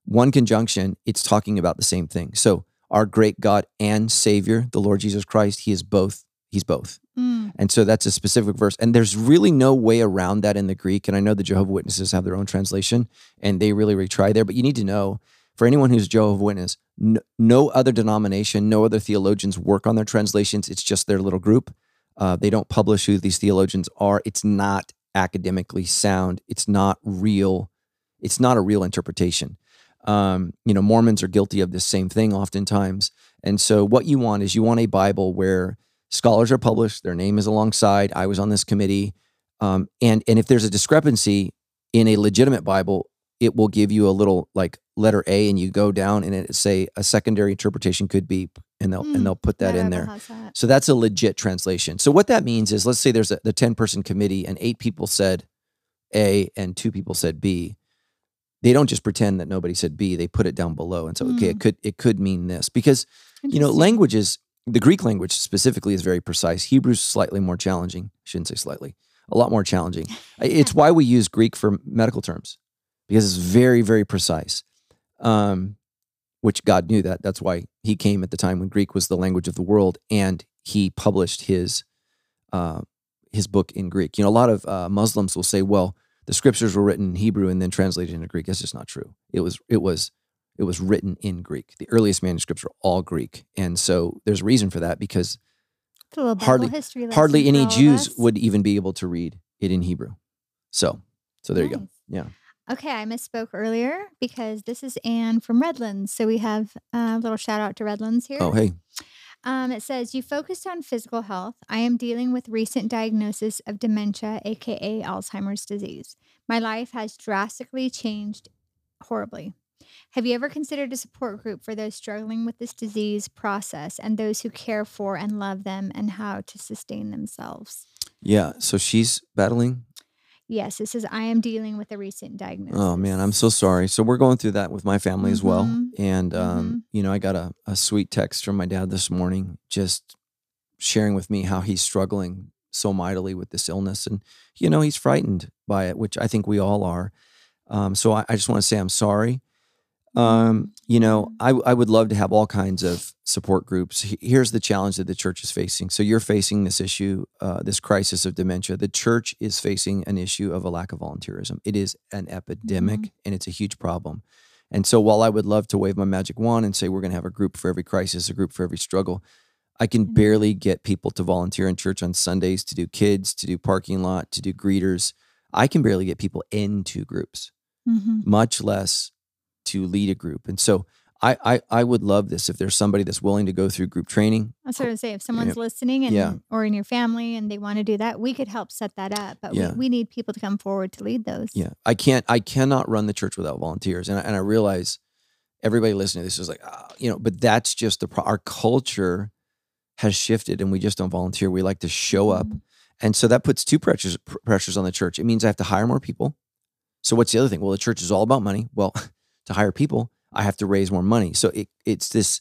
[SPEAKER 3] One conjunction, it's talking about the same thing. So our great God and Savior, the Lord Jesus Christ, He is both. He's both.
[SPEAKER 2] Mm.
[SPEAKER 3] And so that's a specific verse. And there's really no way around that in the Greek. And I know the Jehovah Witnesses have their own translation and they really, really try there. But you need to know for anyone who's Jehovah Witness, no, no other denomination, no other theologians work on their translations. It's just their little group. Uh, they don't publish who these theologians are. It's not academically sound. It's not real. It's not a real interpretation. Um, you know, Mormons are guilty of this same thing oftentimes. And so, what you want is you want a Bible where scholars are published, their name is alongside. I was on this committee, um, and and if there's a discrepancy in a legitimate Bible, it will give you a little like letter A, and you go down and it say a secondary interpretation could be, and they'll
[SPEAKER 2] Mm,
[SPEAKER 3] and they'll put that in there.
[SPEAKER 2] that.
[SPEAKER 3] So that's a legit translation. So what that means is, let's say there's a, the ten person committee, and eight people said A, and two people said B. They don't just pretend that nobody said B. They put it down below, and so okay, it could it could mean this because you know languages. The Greek language specifically is very precise. Hebrew's slightly more challenging. Shouldn't say slightly, a lot more challenging. it's why we use Greek for medical terms because it's very very precise. Um, which God knew that. That's why He came at the time when Greek was the language of the world, and He published His uh, His book in Greek. You know, a lot of uh, Muslims will say, "Well, the scriptures were written in Hebrew and then translated into Greek." That's just not true. It was it was it was written in Greek. The earliest manuscripts are all Greek, and so there's a reason for that because
[SPEAKER 2] It's a little Bible
[SPEAKER 3] hardly- hardly any Jews would even be able to read it in Hebrew. So, so there you go. Yeah.
[SPEAKER 2] Okay, I misspoke earlier because this is Anne from Redlands. So we have a little shout out to Redlands here.
[SPEAKER 3] Oh, hey.
[SPEAKER 2] Um, it says, You focused on physical health. I am dealing with recent diagnosis of dementia, aka Alzheimer's disease. My life has drastically changed horribly. Have you ever considered a support group for those struggling with this disease process and those who care for and love them and how to sustain themselves?
[SPEAKER 3] Yeah. So she's battling.
[SPEAKER 2] Yes, it says, I am dealing with a recent diagnosis.
[SPEAKER 3] Oh man, I'm so sorry. So we're going through that with my family as well.
[SPEAKER 2] Mhm.
[SPEAKER 3] And um, you know, I got a, a sweet text from my dad this morning, just sharing with me how he's struggling so mightily with this illness, and you know, he's frightened by it, which I think we all are. Um, so I, I just want to say I'm sorry. Um, you know, I, I would love to have all kinds of support groups. Here's the challenge that the church is facing. So you're facing this issue, uh, this crisis of dementia. The church is facing an issue of a lack of volunteerism. It is an epidemic and it's a huge problem. And so while I would love to wave my magic wand and say we're going to have a group for every crisis, a group for every struggle, I can
[SPEAKER 2] Mhm.
[SPEAKER 3] barely get people to volunteer in church on Sundays to do kids, to do parking lot, to do greeters. I can barely get people into groups
[SPEAKER 2] Mhm.
[SPEAKER 3] much less to lead a group. And so I, I I would love this if there's somebody that's willing to go through group training.
[SPEAKER 2] I was sort to say if someone's listening and
[SPEAKER 3] Yeah.
[SPEAKER 2] or in your family and they want to do that, we could help set that up. But
[SPEAKER 3] Yeah.
[SPEAKER 2] we, we need people to come forward to lead those.
[SPEAKER 3] Yeah, I can't I cannot run the church without volunteers, and I, and I realize everybody listening to this is like ah, you know, but that's just the pro- our culture has shifted, and we just don't volunteer. We like to show up,
[SPEAKER 2] Mhm.
[SPEAKER 3] and so that puts two pressures pr- pressures on the church. It means I have to hire more people, So what's the other thing? Well, the church is all about money. Well, to hire people, I have to raise more money. So it, it's this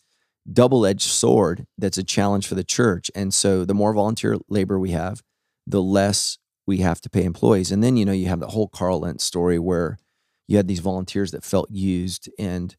[SPEAKER 3] double-edged sword that's a challenge for the church. And so the more volunteer labor we have, the less we have to pay employees. And then you know you have the whole Carl Lentz story where you had these volunteers that felt used and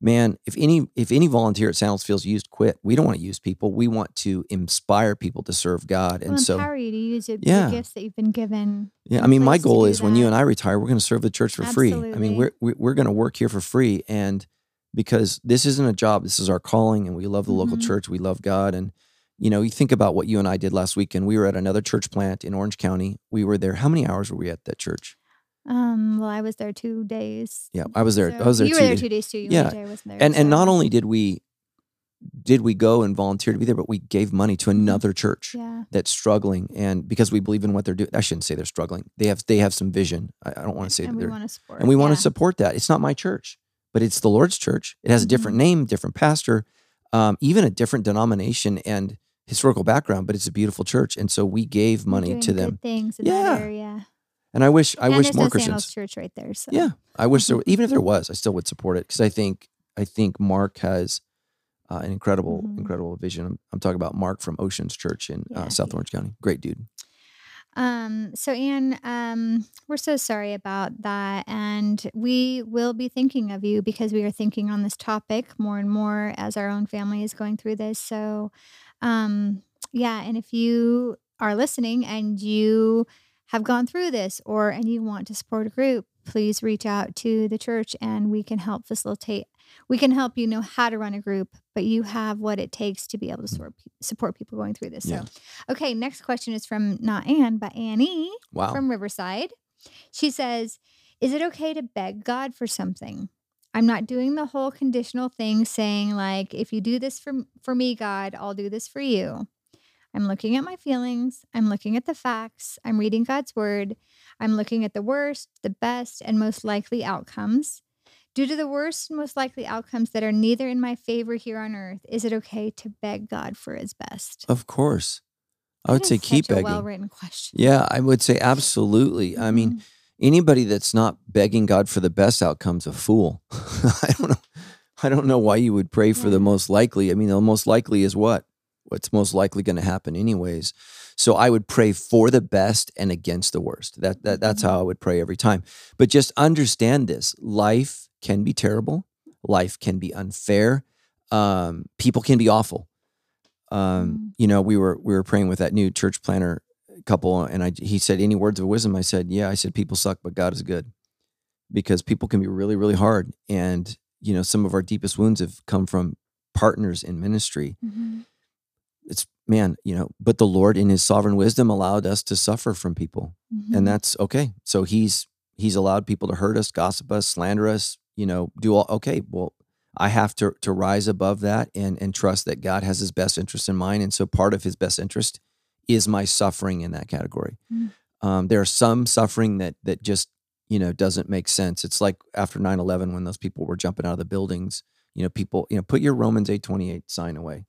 [SPEAKER 3] man if any if any volunteer at Sandals feels used quit. We don't want to use people. We want to inspire people to serve god. And so
[SPEAKER 2] empower you to use your,
[SPEAKER 3] Yeah.
[SPEAKER 2] the gifts that you've been given.
[SPEAKER 3] yeah i mean my goal is when you and i retire we're going to serve the church for free. I mean we're we're, going to work here for free. And because this isn't a job this is our calling and we love the local
[SPEAKER 2] Mhm.
[SPEAKER 3] church we love god. And you know you think about what you and i did last weekend we were at another church plant in orange county. We were there. How many hours were we at that church
[SPEAKER 2] Um, well, I was there two days.
[SPEAKER 3] yeah i was there i
[SPEAKER 2] So-
[SPEAKER 3] was there
[SPEAKER 2] You
[SPEAKER 3] two
[SPEAKER 2] were there
[SPEAKER 3] days.
[SPEAKER 2] two days too. You
[SPEAKER 3] Yeah.
[SPEAKER 2] yeah. There.
[SPEAKER 3] and and not only did we did we go and volunteer to be there but we gave money to another church
[SPEAKER 2] Mm-hmm. Yeah.
[SPEAKER 3] that's struggling and because we believe in what they're doing i shouldn't say they're struggling they have they have some vision i, I don't want to say
[SPEAKER 2] and
[SPEAKER 3] that
[SPEAKER 2] we want to support.
[SPEAKER 3] and we want
[SPEAKER 2] yeah.
[SPEAKER 3] to support that it's not my church but it's the lord's church it has a different
[SPEAKER 2] Mm-hmm.
[SPEAKER 3] name different pastor um, even a different denomination and historical background but it's a beautiful church and so we gave money to them
[SPEAKER 2] Things in
[SPEAKER 3] Yeah.
[SPEAKER 2] that area.
[SPEAKER 3] And i wish i
[SPEAKER 2] and
[SPEAKER 3] wish more
[SPEAKER 2] no
[SPEAKER 3] christians
[SPEAKER 2] Sandals Church right there. So
[SPEAKER 3] yeah, I wish there. Even if there was, I still would support it because I think I think Mark has uh, an incredible,
[SPEAKER 2] Mhm.
[SPEAKER 3] incredible vision. I'm, I'm talking about Mark from Oceans Church in
[SPEAKER 2] Yeah,
[SPEAKER 3] uh, South
[SPEAKER 2] he-
[SPEAKER 3] Orange County. Great dude.
[SPEAKER 2] Um, so Anne, um, we're so sorry about that. And we will be thinking of you because we are thinking on this topic more and more as our own family is going through this. So um yeah, and if you are listening and you have gone through this or and you want to support a group, please reach out to the church and we can help facilitate. We can help you know how to run a group, but you have what it takes to be able to mm. support, support people going through this.
[SPEAKER 3] Yeah.
[SPEAKER 2] So, okay, next question is from not Anne, but Annie
[SPEAKER 3] Wow.
[SPEAKER 2] from Riverside. She says, Is it okay to beg God for something? I'm not doing the whole conditional thing saying, like, if you do this for, for me, God, I'll do this for you. I'm looking at my feelings. I'm looking at the facts. I'm reading God's word. I'm looking at the worst, the best, and most likely outcomes. Due to the worst and most likely outcomes that are neither in my favor here on earth, is it okay to beg God for his best?
[SPEAKER 3] of course, I would say keep begging.
[SPEAKER 2] well-written question.
[SPEAKER 3] yeah, I would say absolutely. I mean,
[SPEAKER 2] Mhm.
[SPEAKER 3] anybody that's not begging God for the best outcomes a fool. I don't know. I don't know why you would pray for the most likely. I mean, the most likely is what? What's most likely going to happen anyways. So I would pray for the best and against the worst. That that that's
[SPEAKER 2] Mhm.
[SPEAKER 3] how I would pray every time. But just understand this. Life can be terrible. Life can be unfair. Um, people can be awful. Um,
[SPEAKER 2] Mm.
[SPEAKER 3] you know, we were we were praying with that new church planner couple and I he said any words of wisdom I said yeah I said people suck but God is good because people can be really really hard and you know some of our deepest wounds have come from partners in ministry
[SPEAKER 2] Mhm.
[SPEAKER 3] It's man you know but the Lord in his sovereign wisdom allowed us to suffer from people
[SPEAKER 2] Mhm.
[SPEAKER 3] and that's okay so he's he's allowed people to hurt us gossip us slander us you know do all okay well I have to to rise above that and and trust that God has his best interest in mind and so part of his best interest is my suffering in that category.
[SPEAKER 2] Mm.
[SPEAKER 3] Um, there's some suffering that that just you know doesn't make sense. It's like after 9/11 when those people were jumping out of the buildings. You know, people you know put your Romans 8:28 sign away.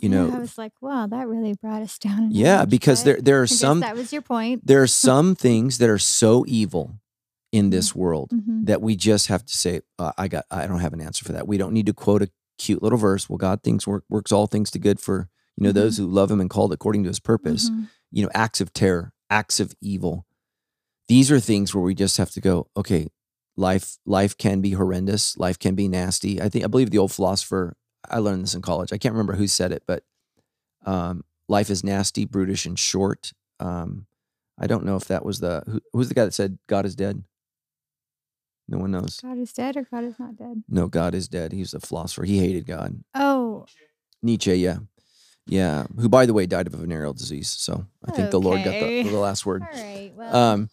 [SPEAKER 3] You
[SPEAKER 2] Yeah,
[SPEAKER 3] know,
[SPEAKER 2] I was like, wow, that really brought us down.
[SPEAKER 3] yeah, because there there are some
[SPEAKER 2] that was your point.
[SPEAKER 3] there are some things that are so evil in this world
[SPEAKER 2] Mhm.
[SPEAKER 3] that we just have to say uh, I got I don't have an answer for that. We don't need to quote a cute little verse. Well, God thinks work, works all things to good for you know
[SPEAKER 2] Mhm.
[SPEAKER 3] those who love Him and called according to His purpose.
[SPEAKER 2] Mhm.
[SPEAKER 3] you know, acts of terror, acts of evil. These are things where we just have to go, okay, life life can be horrendous, life can be nasty. I think I believe the old philosopher, I learned this in college. I can't remember who said it, but um, life is nasty, brutish, and short. Um, I don't know if that was the who, who's the guy that said God is dead. No one knows.
[SPEAKER 2] God is dead or God is not dead.
[SPEAKER 3] No, God is dead. He was a philosopher. He hated God.
[SPEAKER 2] Oh,
[SPEAKER 3] Nietzsche, yeah. Yeah. Who, by the way, died of a venereal disease. So I think the Lord got the, the last word.
[SPEAKER 2] all right. Well,
[SPEAKER 3] Um,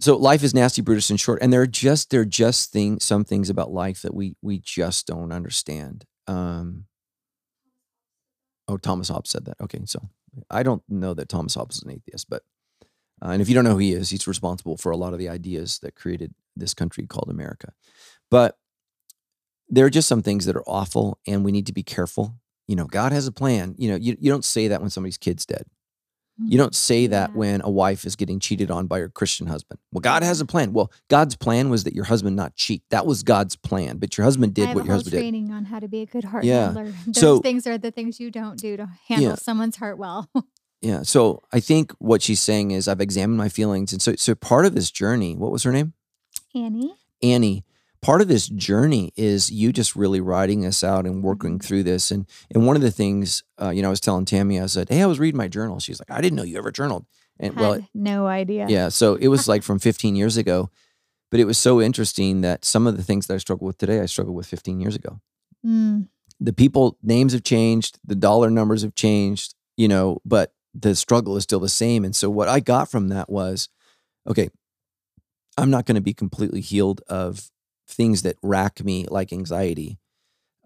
[SPEAKER 3] so life is nasty, brutish, and short, and there are just there are just thing some things about life that we we just don't understand. Um, oh, Thomas Hobbes said that. Okay, so I don't know that Thomas Hobbes is an atheist, but uh, and if you don't know who he is, he's responsible for a lot of the ideas that created this country called America. But there are just some things that are awful, and we need to be careful. You know, God has a plan. You know, you, you don't say that when somebody's kid's dead You don't mm-hmm. say that
[SPEAKER 2] Yeah.
[SPEAKER 3] when a wife is getting cheated on by her Christian husband. Well, God has a plan. Well, God's plan was that your husband not cheat. That was God's plan. But your husband did what your husband did.
[SPEAKER 2] training on how to be a good heart
[SPEAKER 3] Yeah.
[SPEAKER 2] handler. Those
[SPEAKER 3] So-
[SPEAKER 2] things are the things you don't do to handle
[SPEAKER 3] Yeah.
[SPEAKER 2] someone's heart well.
[SPEAKER 3] Yeah. So I think what she's saying is I've examined my feelings. And so so part of this journey, what was her name?
[SPEAKER 2] Annie.
[SPEAKER 3] Annie, part of this journey is you just really writing this out and working
[SPEAKER 2] Mhm.
[SPEAKER 3] through this. And and one of the things, uh, you know, I was telling Tammy, I said, "Hey, I was reading my journal." She's like, "I didn't know you ever journaled." And
[SPEAKER 2] Had
[SPEAKER 3] well,
[SPEAKER 2] no idea.
[SPEAKER 3] yeah, so it was like from 15 years ago, but it was so interesting that some of the things that I struggle with today, I struggled with 15 years ago.
[SPEAKER 2] Mm,
[SPEAKER 3] The people names have changed, the dollar numbers have changed, you know, but the struggle is still the same. And so what I got from that was, okay, I'm not going to be completely healed of things that rack me like anxiety.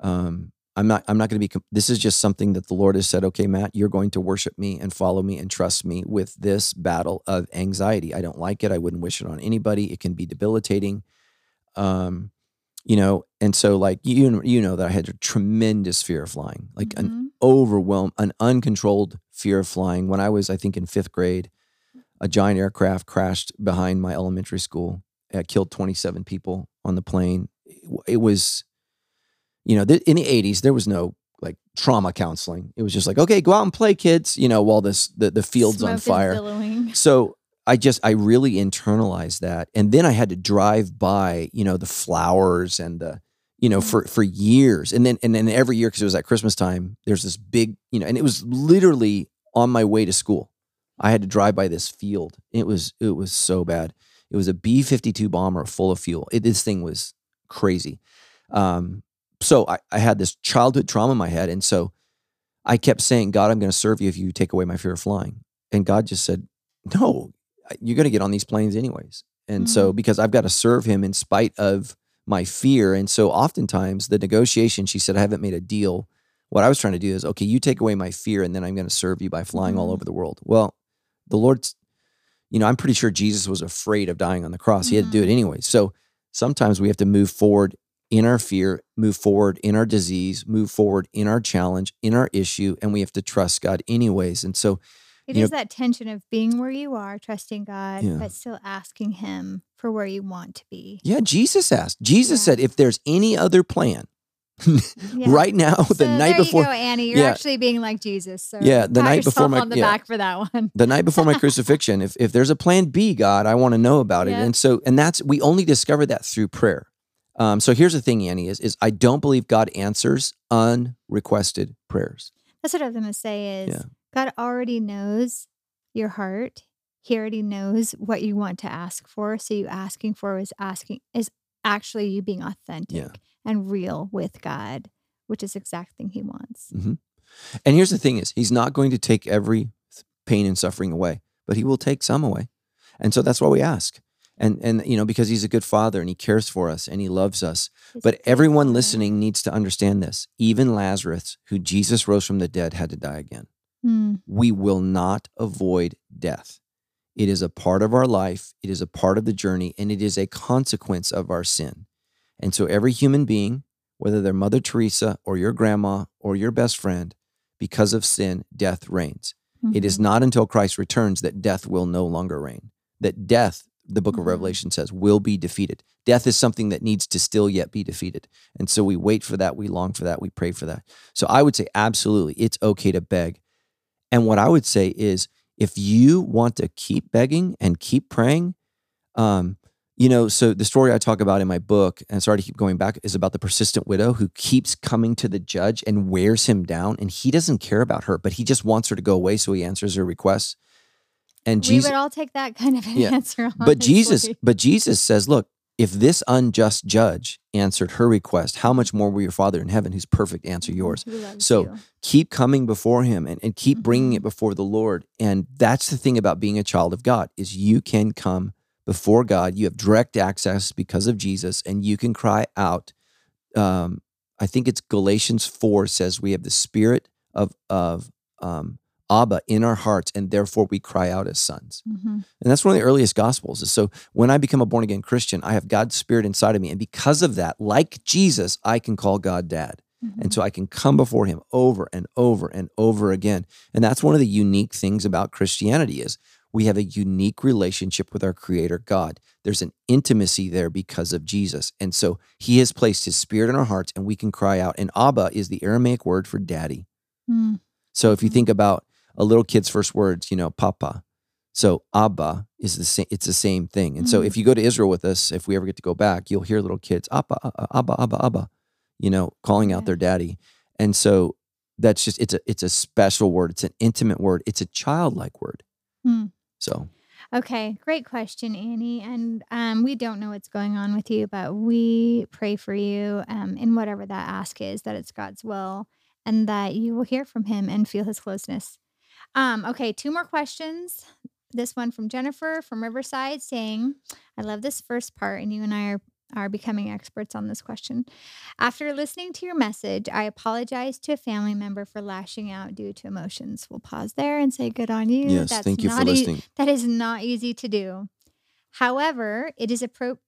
[SPEAKER 3] Um, I'm not. I'm not going to be. This is just something that the Lord has said. Okay, Matt, you're going to worship me and follow me and trust me with this battle of anxiety. I don't like it. I wouldn't wish it on anybody. It can be debilitating. Um, you know, and so like you you know that I had a tremendous fear of flying, like an
[SPEAKER 2] mhm.
[SPEAKER 3] overwhelm, an uncontrolled fear of flying. When I was, I think, in fifth grade, a giant aircraft crashed behind my elementary school. It killed 27 people on the plane. It, it was, you know, th- in the 80s, there was no like trauma counseling. It was just like, okay, go out and play, kids. You know, while this the the field's
[SPEAKER 2] Smoke
[SPEAKER 3] on fire. So I just I really internalized that, and then I had to drive by, you know, the flowers and the, you know,
[SPEAKER 2] Mhm.
[SPEAKER 3] for for years, and then and then every year because it was at Christmas time, there's this big, you know, and it was literally on my way to school. I had to drive by this field. It was it was so bad. It was a B fifty two bomber full of fuel. It, this thing was crazy. Um, so I, I had this childhood trauma in my head, and so I kept saying, God, I'm going to serve you if you take away my fear of flying. And God just said, No, you're going to get on these planes anyways. And so, because I've got to serve him in spite of my fear. And so, oftentimes, the negotiation, she said, I haven't made a deal. What I was trying to do is, okay, you take away my fear, and then I'm going to serve you by flying all
[SPEAKER 2] Mhm.
[SPEAKER 3] over the world. Well, the Lord's, you know, I'm pretty sure Jesus was afraid of dying on the cross. He had to do it mm. anyway. So, sometimes we have to move forward in our fear, move forward in our disease, move forward in our challenge, in our issue, and we have to trust God anyways. And so,
[SPEAKER 2] it
[SPEAKER 3] is
[SPEAKER 2] is that tension of being where you are, trusting God,
[SPEAKER 3] Yeah.
[SPEAKER 2] but still asking Him for where you want to be.
[SPEAKER 3] yeah, Jesus asked. Jesus
[SPEAKER 2] Yeah.
[SPEAKER 3] said, if there's any other plan,
[SPEAKER 2] Yeah.
[SPEAKER 3] right now, the night before,
[SPEAKER 2] you go, Annie. You're
[SPEAKER 3] Yeah.
[SPEAKER 2] actually being like Jesus. So
[SPEAKER 3] Yeah, the night before my-
[SPEAKER 2] on the
[SPEAKER 3] yeah.
[SPEAKER 2] back for that one.
[SPEAKER 3] the night before my crucifixion, if if there's a plan B, God, I want to know about it. And so, and that's we only discover that through prayer. Um, so here's the thing, Annie, is is I don't believe God answers unrequested prayers.
[SPEAKER 2] That's what I was going to say. Is. God already knows your heart. He already knows what you want to ask for. So you asking for is asking is actually you being authentic and real with God, which is the exact thing He wants.
[SPEAKER 3] And here's the thing: is He's not going to take every pain and suffering away, but He will take some away. And so that's why we ask. And and you know because He's a good Father and He cares for us and He loves us. But everyone
[SPEAKER 2] Father.
[SPEAKER 3] listening needs to understand this. Even Lazarus, who Jesus rose from the dead, had to die again.
[SPEAKER 2] Mm,
[SPEAKER 3] We will not avoid death. It is a part of our life, it is a part of the journey, and it is a consequence of our sin. And so, every human being, whether they're Mother Teresa or your grandma or your best friend, because of sin, death reigns. It is
[SPEAKER 2] mhm.
[SPEAKER 3] not until Christ returns that death will no longer reign. That death, the book of
[SPEAKER 2] Mhm.
[SPEAKER 3] Revelation says, will be defeated. Death is something that needs to still yet be defeated. And so we wait for that, we long for that, we pray for that. So I would say, absolutely, it's okay to beg. And what I would say is, if you want to keep begging and keep praying, um, you know, so the story I talk about in my book, and sorry to keep going back, is about the persistent widow who keeps coming to the judge and wears him down. And he doesn't care about her, but he just wants her to go away. So he answers her requests. And
[SPEAKER 2] we
[SPEAKER 3] Jesus,
[SPEAKER 2] would all take that kind of an
[SPEAKER 3] Yeah.
[SPEAKER 2] answer.
[SPEAKER 3] but Jesus, but Jesus says, look, if this unjust judge answered her request, how much more will your Father in heaven, who's perfect, answer yours? So,
[SPEAKER 2] you.
[SPEAKER 3] keep coming before him and, and keep bringing
[SPEAKER 2] Mhm.
[SPEAKER 3] it before the lord and that's the thing about being a child of god is you can come before god you have direct access because of jesus and you can cry out um, i think it's galatians 4 says we have the spirit of of um, abba in our hearts and therefore we cry out as sons
[SPEAKER 2] Mhm.
[SPEAKER 3] and that's one of the earliest gospels. Is so when I become a born again Christian, I have God's spirit inside of me. And because of that, like Jesus, I can call God dad. And so I can come before him over and over and over again. And that's one of the unique things about Christianity is we have a unique relationship with our creator God. There's an intimacy there because of Jesus. And so he has placed his spirit in our hearts and we can cry out. And Abba is the Aramaic word for daddy.
[SPEAKER 2] Mm.
[SPEAKER 3] So if you
[SPEAKER 2] Mhm.
[SPEAKER 3] think about a little kid's first words, you know, papa. So Abba is the same. It's the same thing. And so
[SPEAKER 2] Mhm.
[SPEAKER 3] if you go to Israel with us, if we ever get to go back, you'll hear little kids Abba, Abba, Abba, Abba, you know, calling out
[SPEAKER 2] Yeah.
[SPEAKER 3] their daddy. And so that's just it's a it's a special word. It's an intimate word. It's a childlike word.
[SPEAKER 2] Hmm.
[SPEAKER 3] So
[SPEAKER 2] Okay, great question, Annie. And um, we don't know what's going on with you, but we pray for you um, in whatever that ask is, that it's God's will and that you will hear from Him and feel His closeness. Um, okay, two more questions. This one from Jennifer from Riverside saying, I love this first part, and you and I are, are becoming experts on this question. After listening to your message, I apologize to a family member for lashing out due to emotions. We'll pause there and say, Good on you.
[SPEAKER 3] yes,
[SPEAKER 2] That's
[SPEAKER 3] thank you for
[SPEAKER 2] not e-
[SPEAKER 3] listening.
[SPEAKER 2] that is not easy to do. However, it is appro-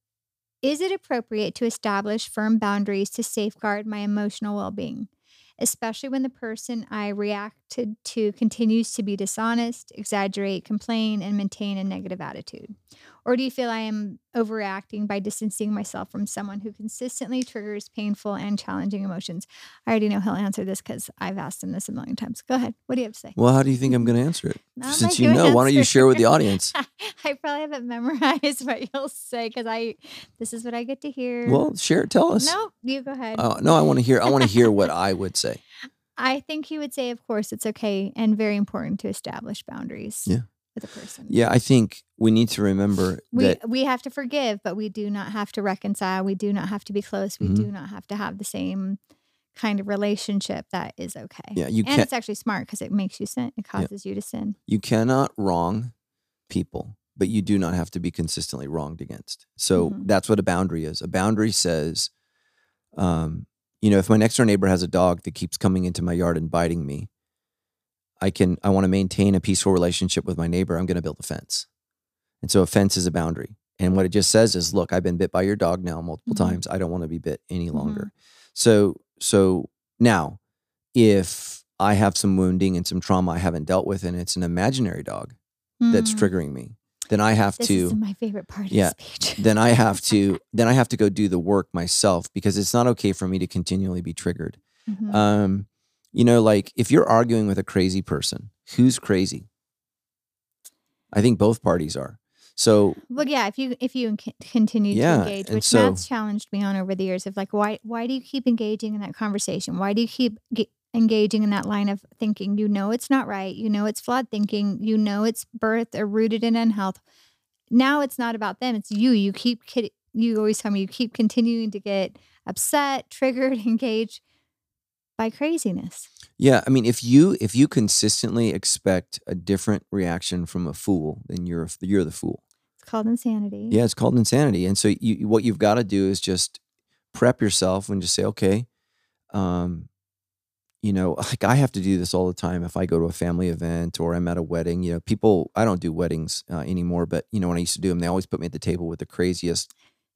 [SPEAKER 2] is it appropriate to establish firm boundaries to safeguard my emotional well-being, especially when the person I reacted to continues to be dishonest, exaggerate, complain, and maintain a negative attitude? Or do you feel I am overreacting by distancing myself from someone who consistently triggers painful and challenging emotions? I already know he'll answer this because I've asked him this a million times. Go ahead. What do you have to say?
[SPEAKER 3] Well, how do you think I'm going to answer it?
[SPEAKER 2] Not
[SPEAKER 3] Since you know, why don't you share with the audience?
[SPEAKER 2] I probably haven't memorized what you'll say because I this is what I get to hear.
[SPEAKER 3] Well, share. Tell us.
[SPEAKER 2] no, you go ahead.
[SPEAKER 3] Uh, no, I want to hear. I want to hear what I would say.
[SPEAKER 2] I think he would say, of course, it's okay and very important to establish boundaries
[SPEAKER 3] Yeah.
[SPEAKER 2] With a person.
[SPEAKER 3] Yeah, I think we need to remember
[SPEAKER 2] We
[SPEAKER 3] that.
[SPEAKER 2] we have to forgive, but we do not have to reconcile. We do not have to be close. We
[SPEAKER 3] Mhm.
[SPEAKER 2] do not have to have the same kind of relationship that is okay.
[SPEAKER 3] Yeah, you
[SPEAKER 2] and it's actually smart because it makes you sin. It causes you to sin.
[SPEAKER 3] You cannot wrong people, but you do not have to be consistently wronged against. So
[SPEAKER 2] Mhm.
[SPEAKER 3] that's what a boundary is. A boundary says, um, you know, if my next door neighbor has a dog that keeps coming into my yard and biting me, I can. I want to maintain a peaceful relationship with my neighbor. I'm going to build a fence, and so a fence is a boundary. And what it just says is, look, I've been bit by your dog now multiple
[SPEAKER 2] Mhm.
[SPEAKER 3] times. I don't want to be bit any longer. So, so now, if I have some wounding and some trauma I haven't dealt with, and it's an imaginary dog that's
[SPEAKER 2] Mm.
[SPEAKER 3] triggering me, then I have
[SPEAKER 2] This
[SPEAKER 3] to
[SPEAKER 2] is my favorite part of
[SPEAKER 3] Yeah.
[SPEAKER 2] the speech.
[SPEAKER 3] then I have to then I have to go do the work myself because it's not okay for me to continually be triggered.
[SPEAKER 2] Mhm.
[SPEAKER 3] Um, you know, like if you're arguing with a crazy person, who's crazy? I think both parties are. So
[SPEAKER 2] Well, yeah, if you if you continue
[SPEAKER 3] Yeah,
[SPEAKER 2] to engage, which
[SPEAKER 3] so-
[SPEAKER 2] Matt's challenged me on over the years of like, why why do you keep engaging in that conversation? Why do you keep ge- engaging in that line of thinking? You know it's not right. You know it's flawed thinking. You know it's birth or rooted in unhealth. Now it's not about them. It's you. You keep kid- you always tell me you keep continuing to get upset, triggered, engaged by craziness.
[SPEAKER 3] yeah, I mean, if you if you consistently expect a different reaction from a fool, then you're you're the fool.
[SPEAKER 2] It's called insanity.
[SPEAKER 3] Yeah, it's called insanity. And so you what you've got to do is just prep yourself and just say, okay, um, you know, like I have to do this all the time if I go to a family event or I'm at a wedding. You know, people I don't do weddings uh, anymore, but you know when I used to do them, they always put me at the table with the craziest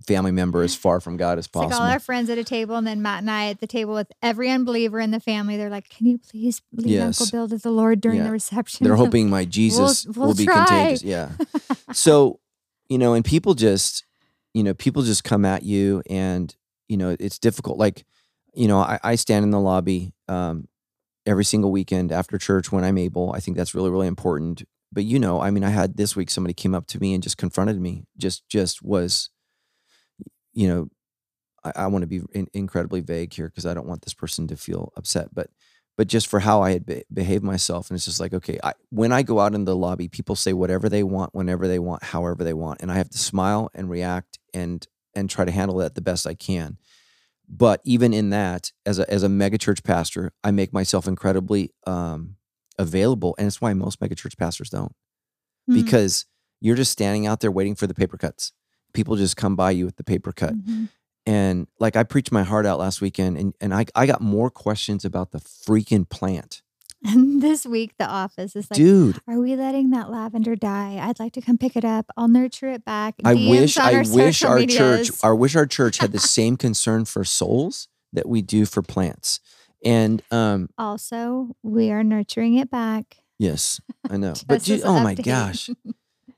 [SPEAKER 3] family member as far from God as
[SPEAKER 2] It's like
[SPEAKER 3] possible.
[SPEAKER 2] all our friends at a table, and then Matt and I at the table with every unbeliever in the family. They're like, "Can you please lead Uncle Bill to the Lord during
[SPEAKER 3] Yeah.
[SPEAKER 2] the reception?"
[SPEAKER 3] They're hoping my Jesus
[SPEAKER 2] we'll
[SPEAKER 3] will be
[SPEAKER 2] try.
[SPEAKER 3] contagious. Yeah. so, you know, and people just, you know, people just come at you and, you know, it's difficult. Like, you know, I, I stand in the lobby um, every single weekend after church when I'm able. I think that's really, really important. But you know, I mean, I had this week somebody came up to me and just confronted me. Just, just was, you know, I, I want to be in, incredibly vague here because I don't want this person to feel upset. But but just for how I had be- behaved myself. And it's just like, okay, I, when I go out in the lobby, people say whatever they want, whenever they want, however they want, and I have to smile and react and and try to handle that the best I can. But even in that, as a as a megachurch pastor, I make myself incredibly um, available, and it's why most megachurch pastors don't,
[SPEAKER 2] Mhm.
[SPEAKER 3] because you're just standing out there waiting for the paper cuts. People just come by you with the paper cut
[SPEAKER 2] Mhm.
[SPEAKER 3] and like I preached my heart out last weekend and, and I, I got more questions about the freaking plant.
[SPEAKER 2] And this week, the office is like,
[SPEAKER 3] Dude,
[SPEAKER 2] "Are we letting that lavender die? I'd like to come pick it up. I'll nurture it back."
[SPEAKER 3] I
[SPEAKER 2] DMs
[SPEAKER 3] wish I
[SPEAKER 2] our
[SPEAKER 3] wish our church. I wish our church had the same concern for souls that we do for plants. And um,
[SPEAKER 2] Also, we are nurturing it back.
[SPEAKER 3] yes, I know. but
[SPEAKER 2] as
[SPEAKER 3] oh my gosh,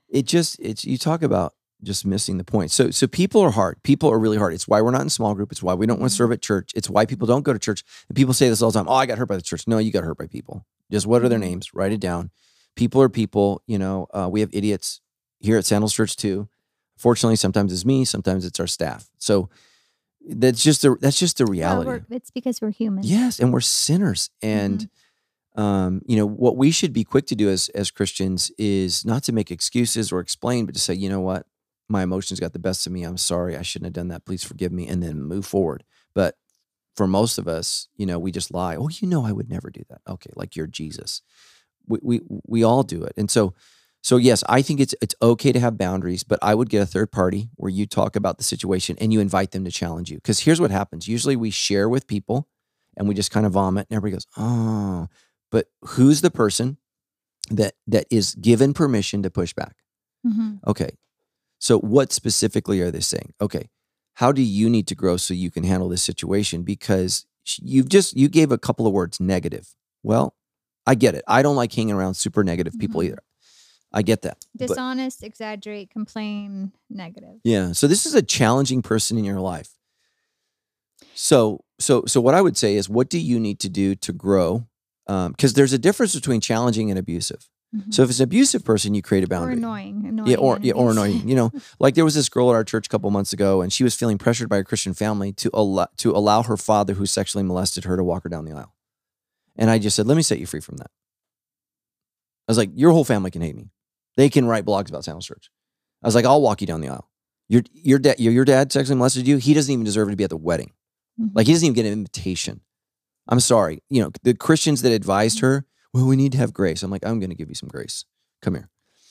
[SPEAKER 3] it just it's you talk about just missing the point. So so people are hard. People are really hard. It's why we're not in small group. It's why we don't want to serve at church. It's why people don't go to church. And people say this all the time. Oh, I got hurt by the church. No, you got hurt by people. Just what are their
[SPEAKER 2] Mhm.
[SPEAKER 3] names? Write it down. People are people. You know, uh, we have idiots here at Sandals Church too. Fortunately, sometimes it's me. Sometimes it's our staff. So that's just the that's just the reality.
[SPEAKER 2] we're- it's because we're human.
[SPEAKER 3] Yes, and we're sinners. And um, you know, what we should be quick to do as as Christians is not to make excuses or explain, but to say, you know what, my emotions got the best of me. I'm sorry. I shouldn't have done that. Please forgive me, and then move forward. But for most of us, you know, we just lie. Oh, you know, I would never do that. Okay, like you're Jesus. We we we all do it, and so. So yes, I think it's it's okay to have boundaries, but I would get a third party where you talk about the situation and you invite them to challenge you. Because here's what happens: usually we share with people, and we just kind of vomit, and everybody goes, "Oh." But who's the person that that is given permission to push back?
[SPEAKER 2] Mhm.
[SPEAKER 3] Okay, so what specifically are they saying? Okay, how do you need to grow so you can handle this situation? Because you've just you gave a couple of words negative. Well, I get it. I don't like hanging around super negative people
[SPEAKER 2] Mhm.
[SPEAKER 3] either. I get that. But-
[SPEAKER 2] Dishonest, exaggerate, complain, negative.
[SPEAKER 3] Yeah. So this is a challenging person in your life. So so so what I would say is, what do you need to do to grow? Because there's a difference between challenging and abusive.
[SPEAKER 2] Mhm.
[SPEAKER 3] So if it's an abusive person, you create a
[SPEAKER 2] or
[SPEAKER 3] boundary.
[SPEAKER 2] annoying, annoying.
[SPEAKER 3] Yeah, or yeah, or annoying. You know, like there was this girl at our church a couple months ago, and she was feeling pressured by a Christian family to allow to allow her father, who sexually molested her, to walk her down the aisle. And I just said, "Let me set you free from that." I was like, "Your whole family can hate me. They can write blogs about Sandals Church." I was like, "I'll walk you down the aisle. Your your dad your, your dad sexually molested you. He doesn't even deserve to be at the wedding.
[SPEAKER 2] Mhm.
[SPEAKER 3] Like he doesn't even get an invitation." I'm sorry. You know, the Christians that advised
[SPEAKER 2] Mm-hmm.
[SPEAKER 3] her, well, we need to have grace. I'm like, I'm going to give you some grace. Come here.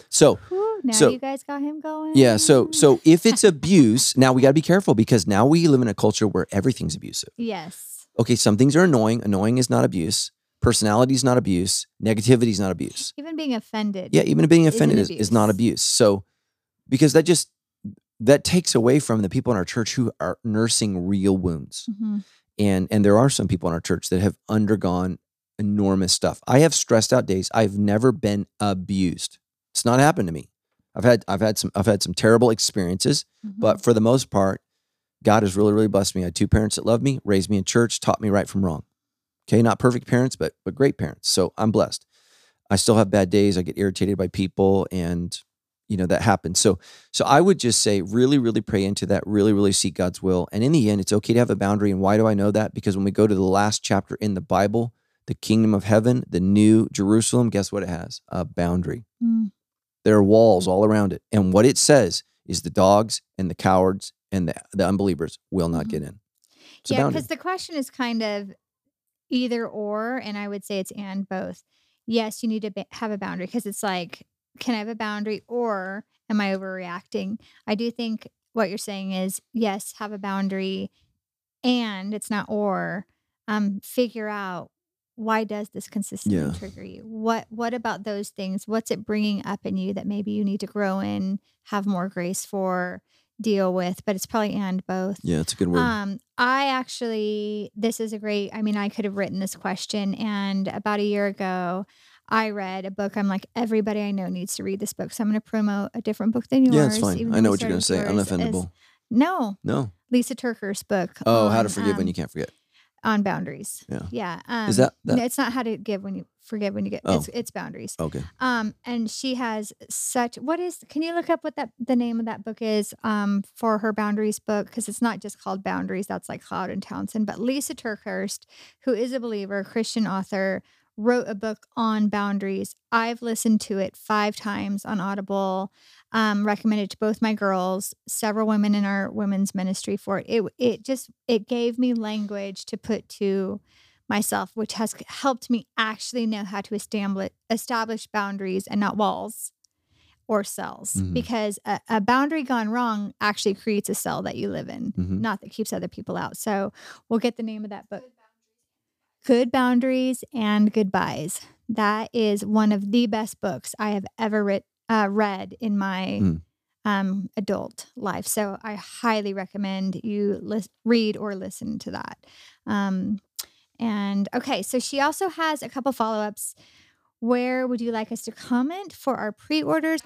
[SPEAKER 3] So
[SPEAKER 2] Whew, now
[SPEAKER 3] so-
[SPEAKER 2] you guys got him going.
[SPEAKER 3] yeah, so so if it's abuse, now we got to be careful because now we live in a culture where everything's abusive.
[SPEAKER 2] yes,
[SPEAKER 3] Okay, some things are annoying. Annoying is not abuse. Personality is not abuse. Negativity is not abuse.
[SPEAKER 2] even being offended.
[SPEAKER 3] Yeah, even being offended is, is not
[SPEAKER 2] abuse.
[SPEAKER 3] So because that just that takes away from the people in our church who are nursing real wounds.
[SPEAKER 2] Mhm.
[SPEAKER 3] And and there are some people in our church that have undergone enormous stuff. I have stressed out days. I've never been abused. It's not happened to me. I've had I've had some I've had some terrible experiences.
[SPEAKER 2] Mhm.
[SPEAKER 3] But for the most part, God has really, really blessed me. I had two parents that loved me, raised me in church, taught me right from wrong. Okay, not perfect parents, but but great parents. So I'm blessed. I still have bad days. I get irritated by people, and you know that happens. So so I would just say, really, really pray into that. Really, really seek God's will. And in the end, it's okay to have a boundary. And why do I know that? Because when we go to the last chapter in the Bible, the kingdom of heaven, the new Jerusalem, guess what it has? A boundary.
[SPEAKER 2] Mm.
[SPEAKER 3] There are walls all around it. And what it says is the dogs and the cowards and the, the unbelievers will not
[SPEAKER 2] Mhm.
[SPEAKER 3] get in. It's
[SPEAKER 2] yeah, because the question is kind of either or, and I would say it's and both. Yes, you need to have a boundary because it's like, can I have a boundary or am I overreacting? I do think what you're saying is yes, have a boundary, and it's not or. Um, figure out why does this consistently
[SPEAKER 3] Yeah.
[SPEAKER 2] trigger you? What what about those things? What's it bringing up in you that maybe you need to grow in, have more grace for, deal with? But it's probably and both.
[SPEAKER 3] yeah, it's a good word.
[SPEAKER 2] Um, I actually, this is a great, I mean, I could have written this question. And about a year ago, I read a book. I'm like, everybody I know needs to read this book. So I'm going to promote a different book than yours.
[SPEAKER 3] yeah, it's fine. I know what you're going to say.
[SPEAKER 2] yours, is-
[SPEAKER 3] Unoffendable.
[SPEAKER 2] No,
[SPEAKER 3] No.
[SPEAKER 2] Lisa TerKeurst's book.
[SPEAKER 3] Oh, how to
[SPEAKER 2] on,
[SPEAKER 3] forgive when
[SPEAKER 2] um,
[SPEAKER 3] you can't forget.
[SPEAKER 2] On boundaries.
[SPEAKER 3] Yeah.
[SPEAKER 2] Yeah. Um,
[SPEAKER 3] Is that-
[SPEAKER 2] no,
[SPEAKER 3] that-
[SPEAKER 2] it's not how to give when you forgive when you get,
[SPEAKER 3] Oh.
[SPEAKER 2] it's, it's boundaries.
[SPEAKER 3] Okay.
[SPEAKER 2] Um, and she has such what is can you look up what that the name of that book is um for her boundaries book because it's not just called boundaries that's like Cloud and Townsend but Lisa TerKeurst who is a believer Christian author wrote a book on boundaries I've listened to it five times on Audible um recommended to both my girls several women in our women's ministry for it it, it just it gave me language to put to myself, which has helped me actually know how to establish establish boundaries and not walls or cells.
[SPEAKER 3] Mhm.
[SPEAKER 2] Because a, a boundary gone wrong actually creates a cell that you live in,
[SPEAKER 3] Mhm.
[SPEAKER 2] not that keeps other people out. So we'll get the name of that book. Good Boundaries and Goodbyes. That is one of the best books I have ever writ- uh, read in my
[SPEAKER 3] Mm.
[SPEAKER 2] um, adult life. So I highly recommend you read or listen to that. Um, and okay, so she also has a couple follow ups. Where would you like us to comment for our pre orders?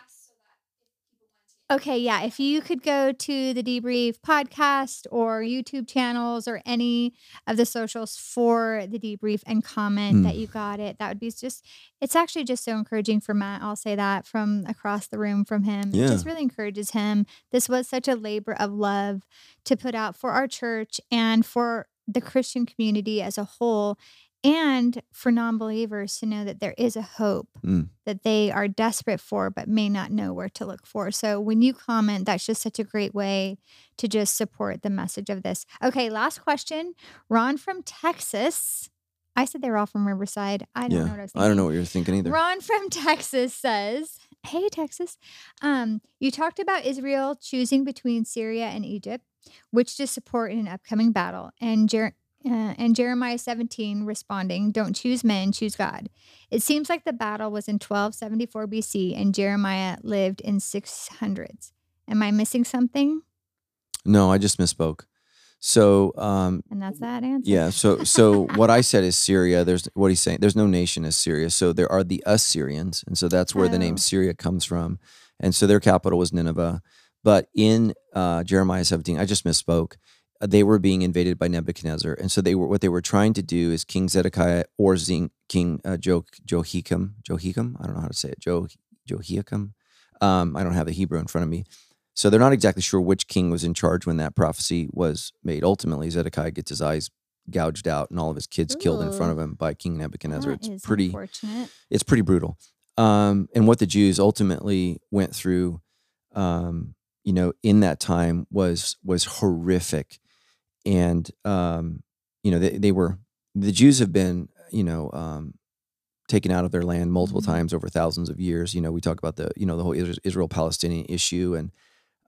[SPEAKER 2] Okay, yeah. If you could go to the Debrief podcast or YouTube channels or any of the socials for the Debrief and comment
[SPEAKER 3] Mm.
[SPEAKER 2] that you got it, that would be just, it's actually just so encouraging for Matt. I'll say that from across the room from him. Yeah. It just really encourages him. This was such a labor of love to put out for our church and for the Christian community as a whole. And for non believers to know that there is a hope
[SPEAKER 3] Mm.
[SPEAKER 2] that they are desperate for, but may not know where to look for. So when you comment, that's just such a great way to just support the message of this. Okay, last question. Ron from Texas. I said they were all from Riverside. I don't
[SPEAKER 3] yeah.
[SPEAKER 2] know what I was
[SPEAKER 3] I don't know what you're thinking either.
[SPEAKER 2] Ron from Texas says, Hey, Texas. Um, you talked about Israel choosing between Syria and Egypt, which to support in an upcoming battle. And Jer- uh, and Jeremiah 17 responding, Don't choose men, choose God. It seems like the battle was in 1274 BC and Jeremiah lived in 600s. Am I missing something?
[SPEAKER 3] No, I just misspoke. So, um,
[SPEAKER 2] And that's that answer.
[SPEAKER 3] yeah. So, so what I said is Syria. There's what he's saying. There's no nation as Syria. So there are the Assyrians, and so that's where the
[SPEAKER 2] Oh.
[SPEAKER 3] name Syria comes from. And so their capital was Nineveh. But in uh, Jeremiah 17, I just misspoke. They were being invaded by Nebuchadnezzar, and so they were what they were trying to do is King Zedekiah or Zing, King uh, jo, Jehoiakim. Jehoiakim. I don't know how to say it. Jo, Jehoiakim. Um, I don't have the Hebrew in front of me. So they're not exactly sure which king was in charge when that prophecy was made. Ultimately, Zedekiah gets his eyes gouged out and all of his kids killed in front of him by King Nebuchadnezzar. It's pretty
[SPEAKER 2] unfortunate.
[SPEAKER 3] it's pretty brutal. Um, and what the Jews ultimately went through, um, you know, in that time was was horrific, and um, you know they, they were the Jews have been you know um, taken out of their land multiple
[SPEAKER 2] Mhm.
[SPEAKER 3] times over thousands of years. You know, we talk about the you know the whole Israel Palestinian issue and.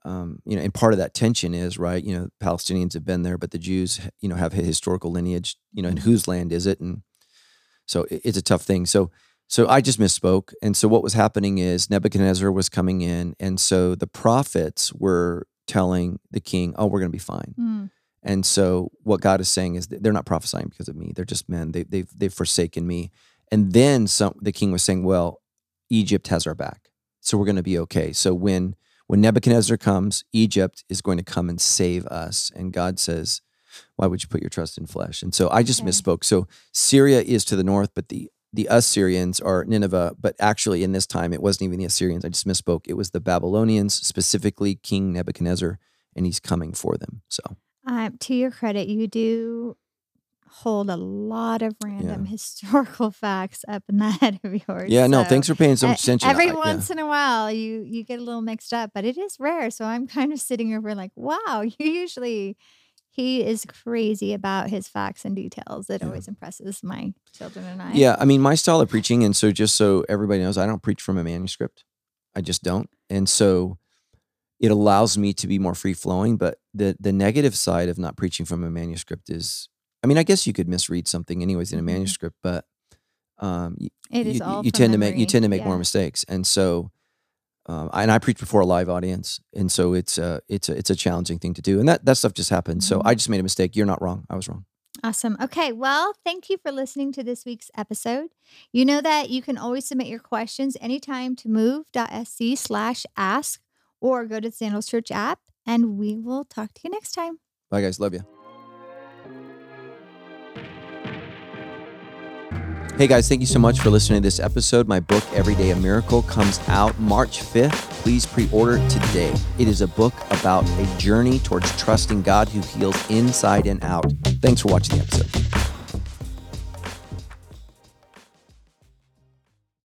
[SPEAKER 3] Um, you know, and part of that tension is right. You know, Palestinians have been there, but the Jews, you know, have a historical lineage. You know, and whose land is it? And so it- it's a tough thing. So so I just misspoke. And so what was happening is Nebuchadnezzar was coming in. And so the prophets were telling the king, oh, we're going to be fine.
[SPEAKER 2] Mm.
[SPEAKER 3] And so what God is saying is that they're not prophesying because of me. They're just men. They, they've, they've forsaken me. And then some, the king was saying, well, Egypt has our back. So we're going to be okay. So when, when Nebuchadnezzar comes, Egypt is going to come and save us. And God says, why would you put your trust in flesh? And so I just
[SPEAKER 2] Okay.
[SPEAKER 3] misspoke. So Syria is to the north, but the the Assyrians are Nineveh, but actually in this time it wasn't even the Assyrians. I just misspoke. It was the Babylonians, specifically King Nebuchadnezzar, and he's coming for them. So
[SPEAKER 2] Uh, to your credit, you do hold a lot of random historical facts up in the head of yours.
[SPEAKER 3] yeah, no, thanks for paying so much attention.
[SPEAKER 2] Every
[SPEAKER 3] I- yeah.
[SPEAKER 2] once in a while, you you get a little mixed up, but it is rare. So I'm kind of sitting over like, wow, you usually he is crazy about his facts and details. It
[SPEAKER 3] Yeah.
[SPEAKER 2] always impresses my children and I.
[SPEAKER 3] Yeah, I mean, my style of preaching, and so just so everybody knows, I don't preach from a manuscript. I just don't, and so it allows me to be more free flowing. But the the negative side of not preaching from a manuscript is, I mean, I guess you could misread something anyways in a
[SPEAKER 2] Mhm.
[SPEAKER 3] manuscript, but um,
[SPEAKER 2] it is
[SPEAKER 3] you,
[SPEAKER 2] all
[SPEAKER 3] you tend to make you tend to make
[SPEAKER 2] Yeah.
[SPEAKER 3] more mistakes, and so. Um, and I preach before a live audience, and so it's a it's a it's a challenging thing to do, and that that stuff just happens. So
[SPEAKER 2] Mhm.
[SPEAKER 3] I just made a mistake. You're not wrong. I was wrong.
[SPEAKER 2] Awesome. Okay. Well, thank you for listening to this week's episode. You know that you can always submit your questions anytime to move.sc slash ask or go to Sandals Church app, and we will talk to you next time.
[SPEAKER 3] Bye, guys. Love you. Hey guys, thank you so much for listening to this episode. My book, Every Day a Miracle, comes out March 5th. Please pre order today. It is a book about a journey towards trusting God who heals inside and out. Thanks for watching the episode.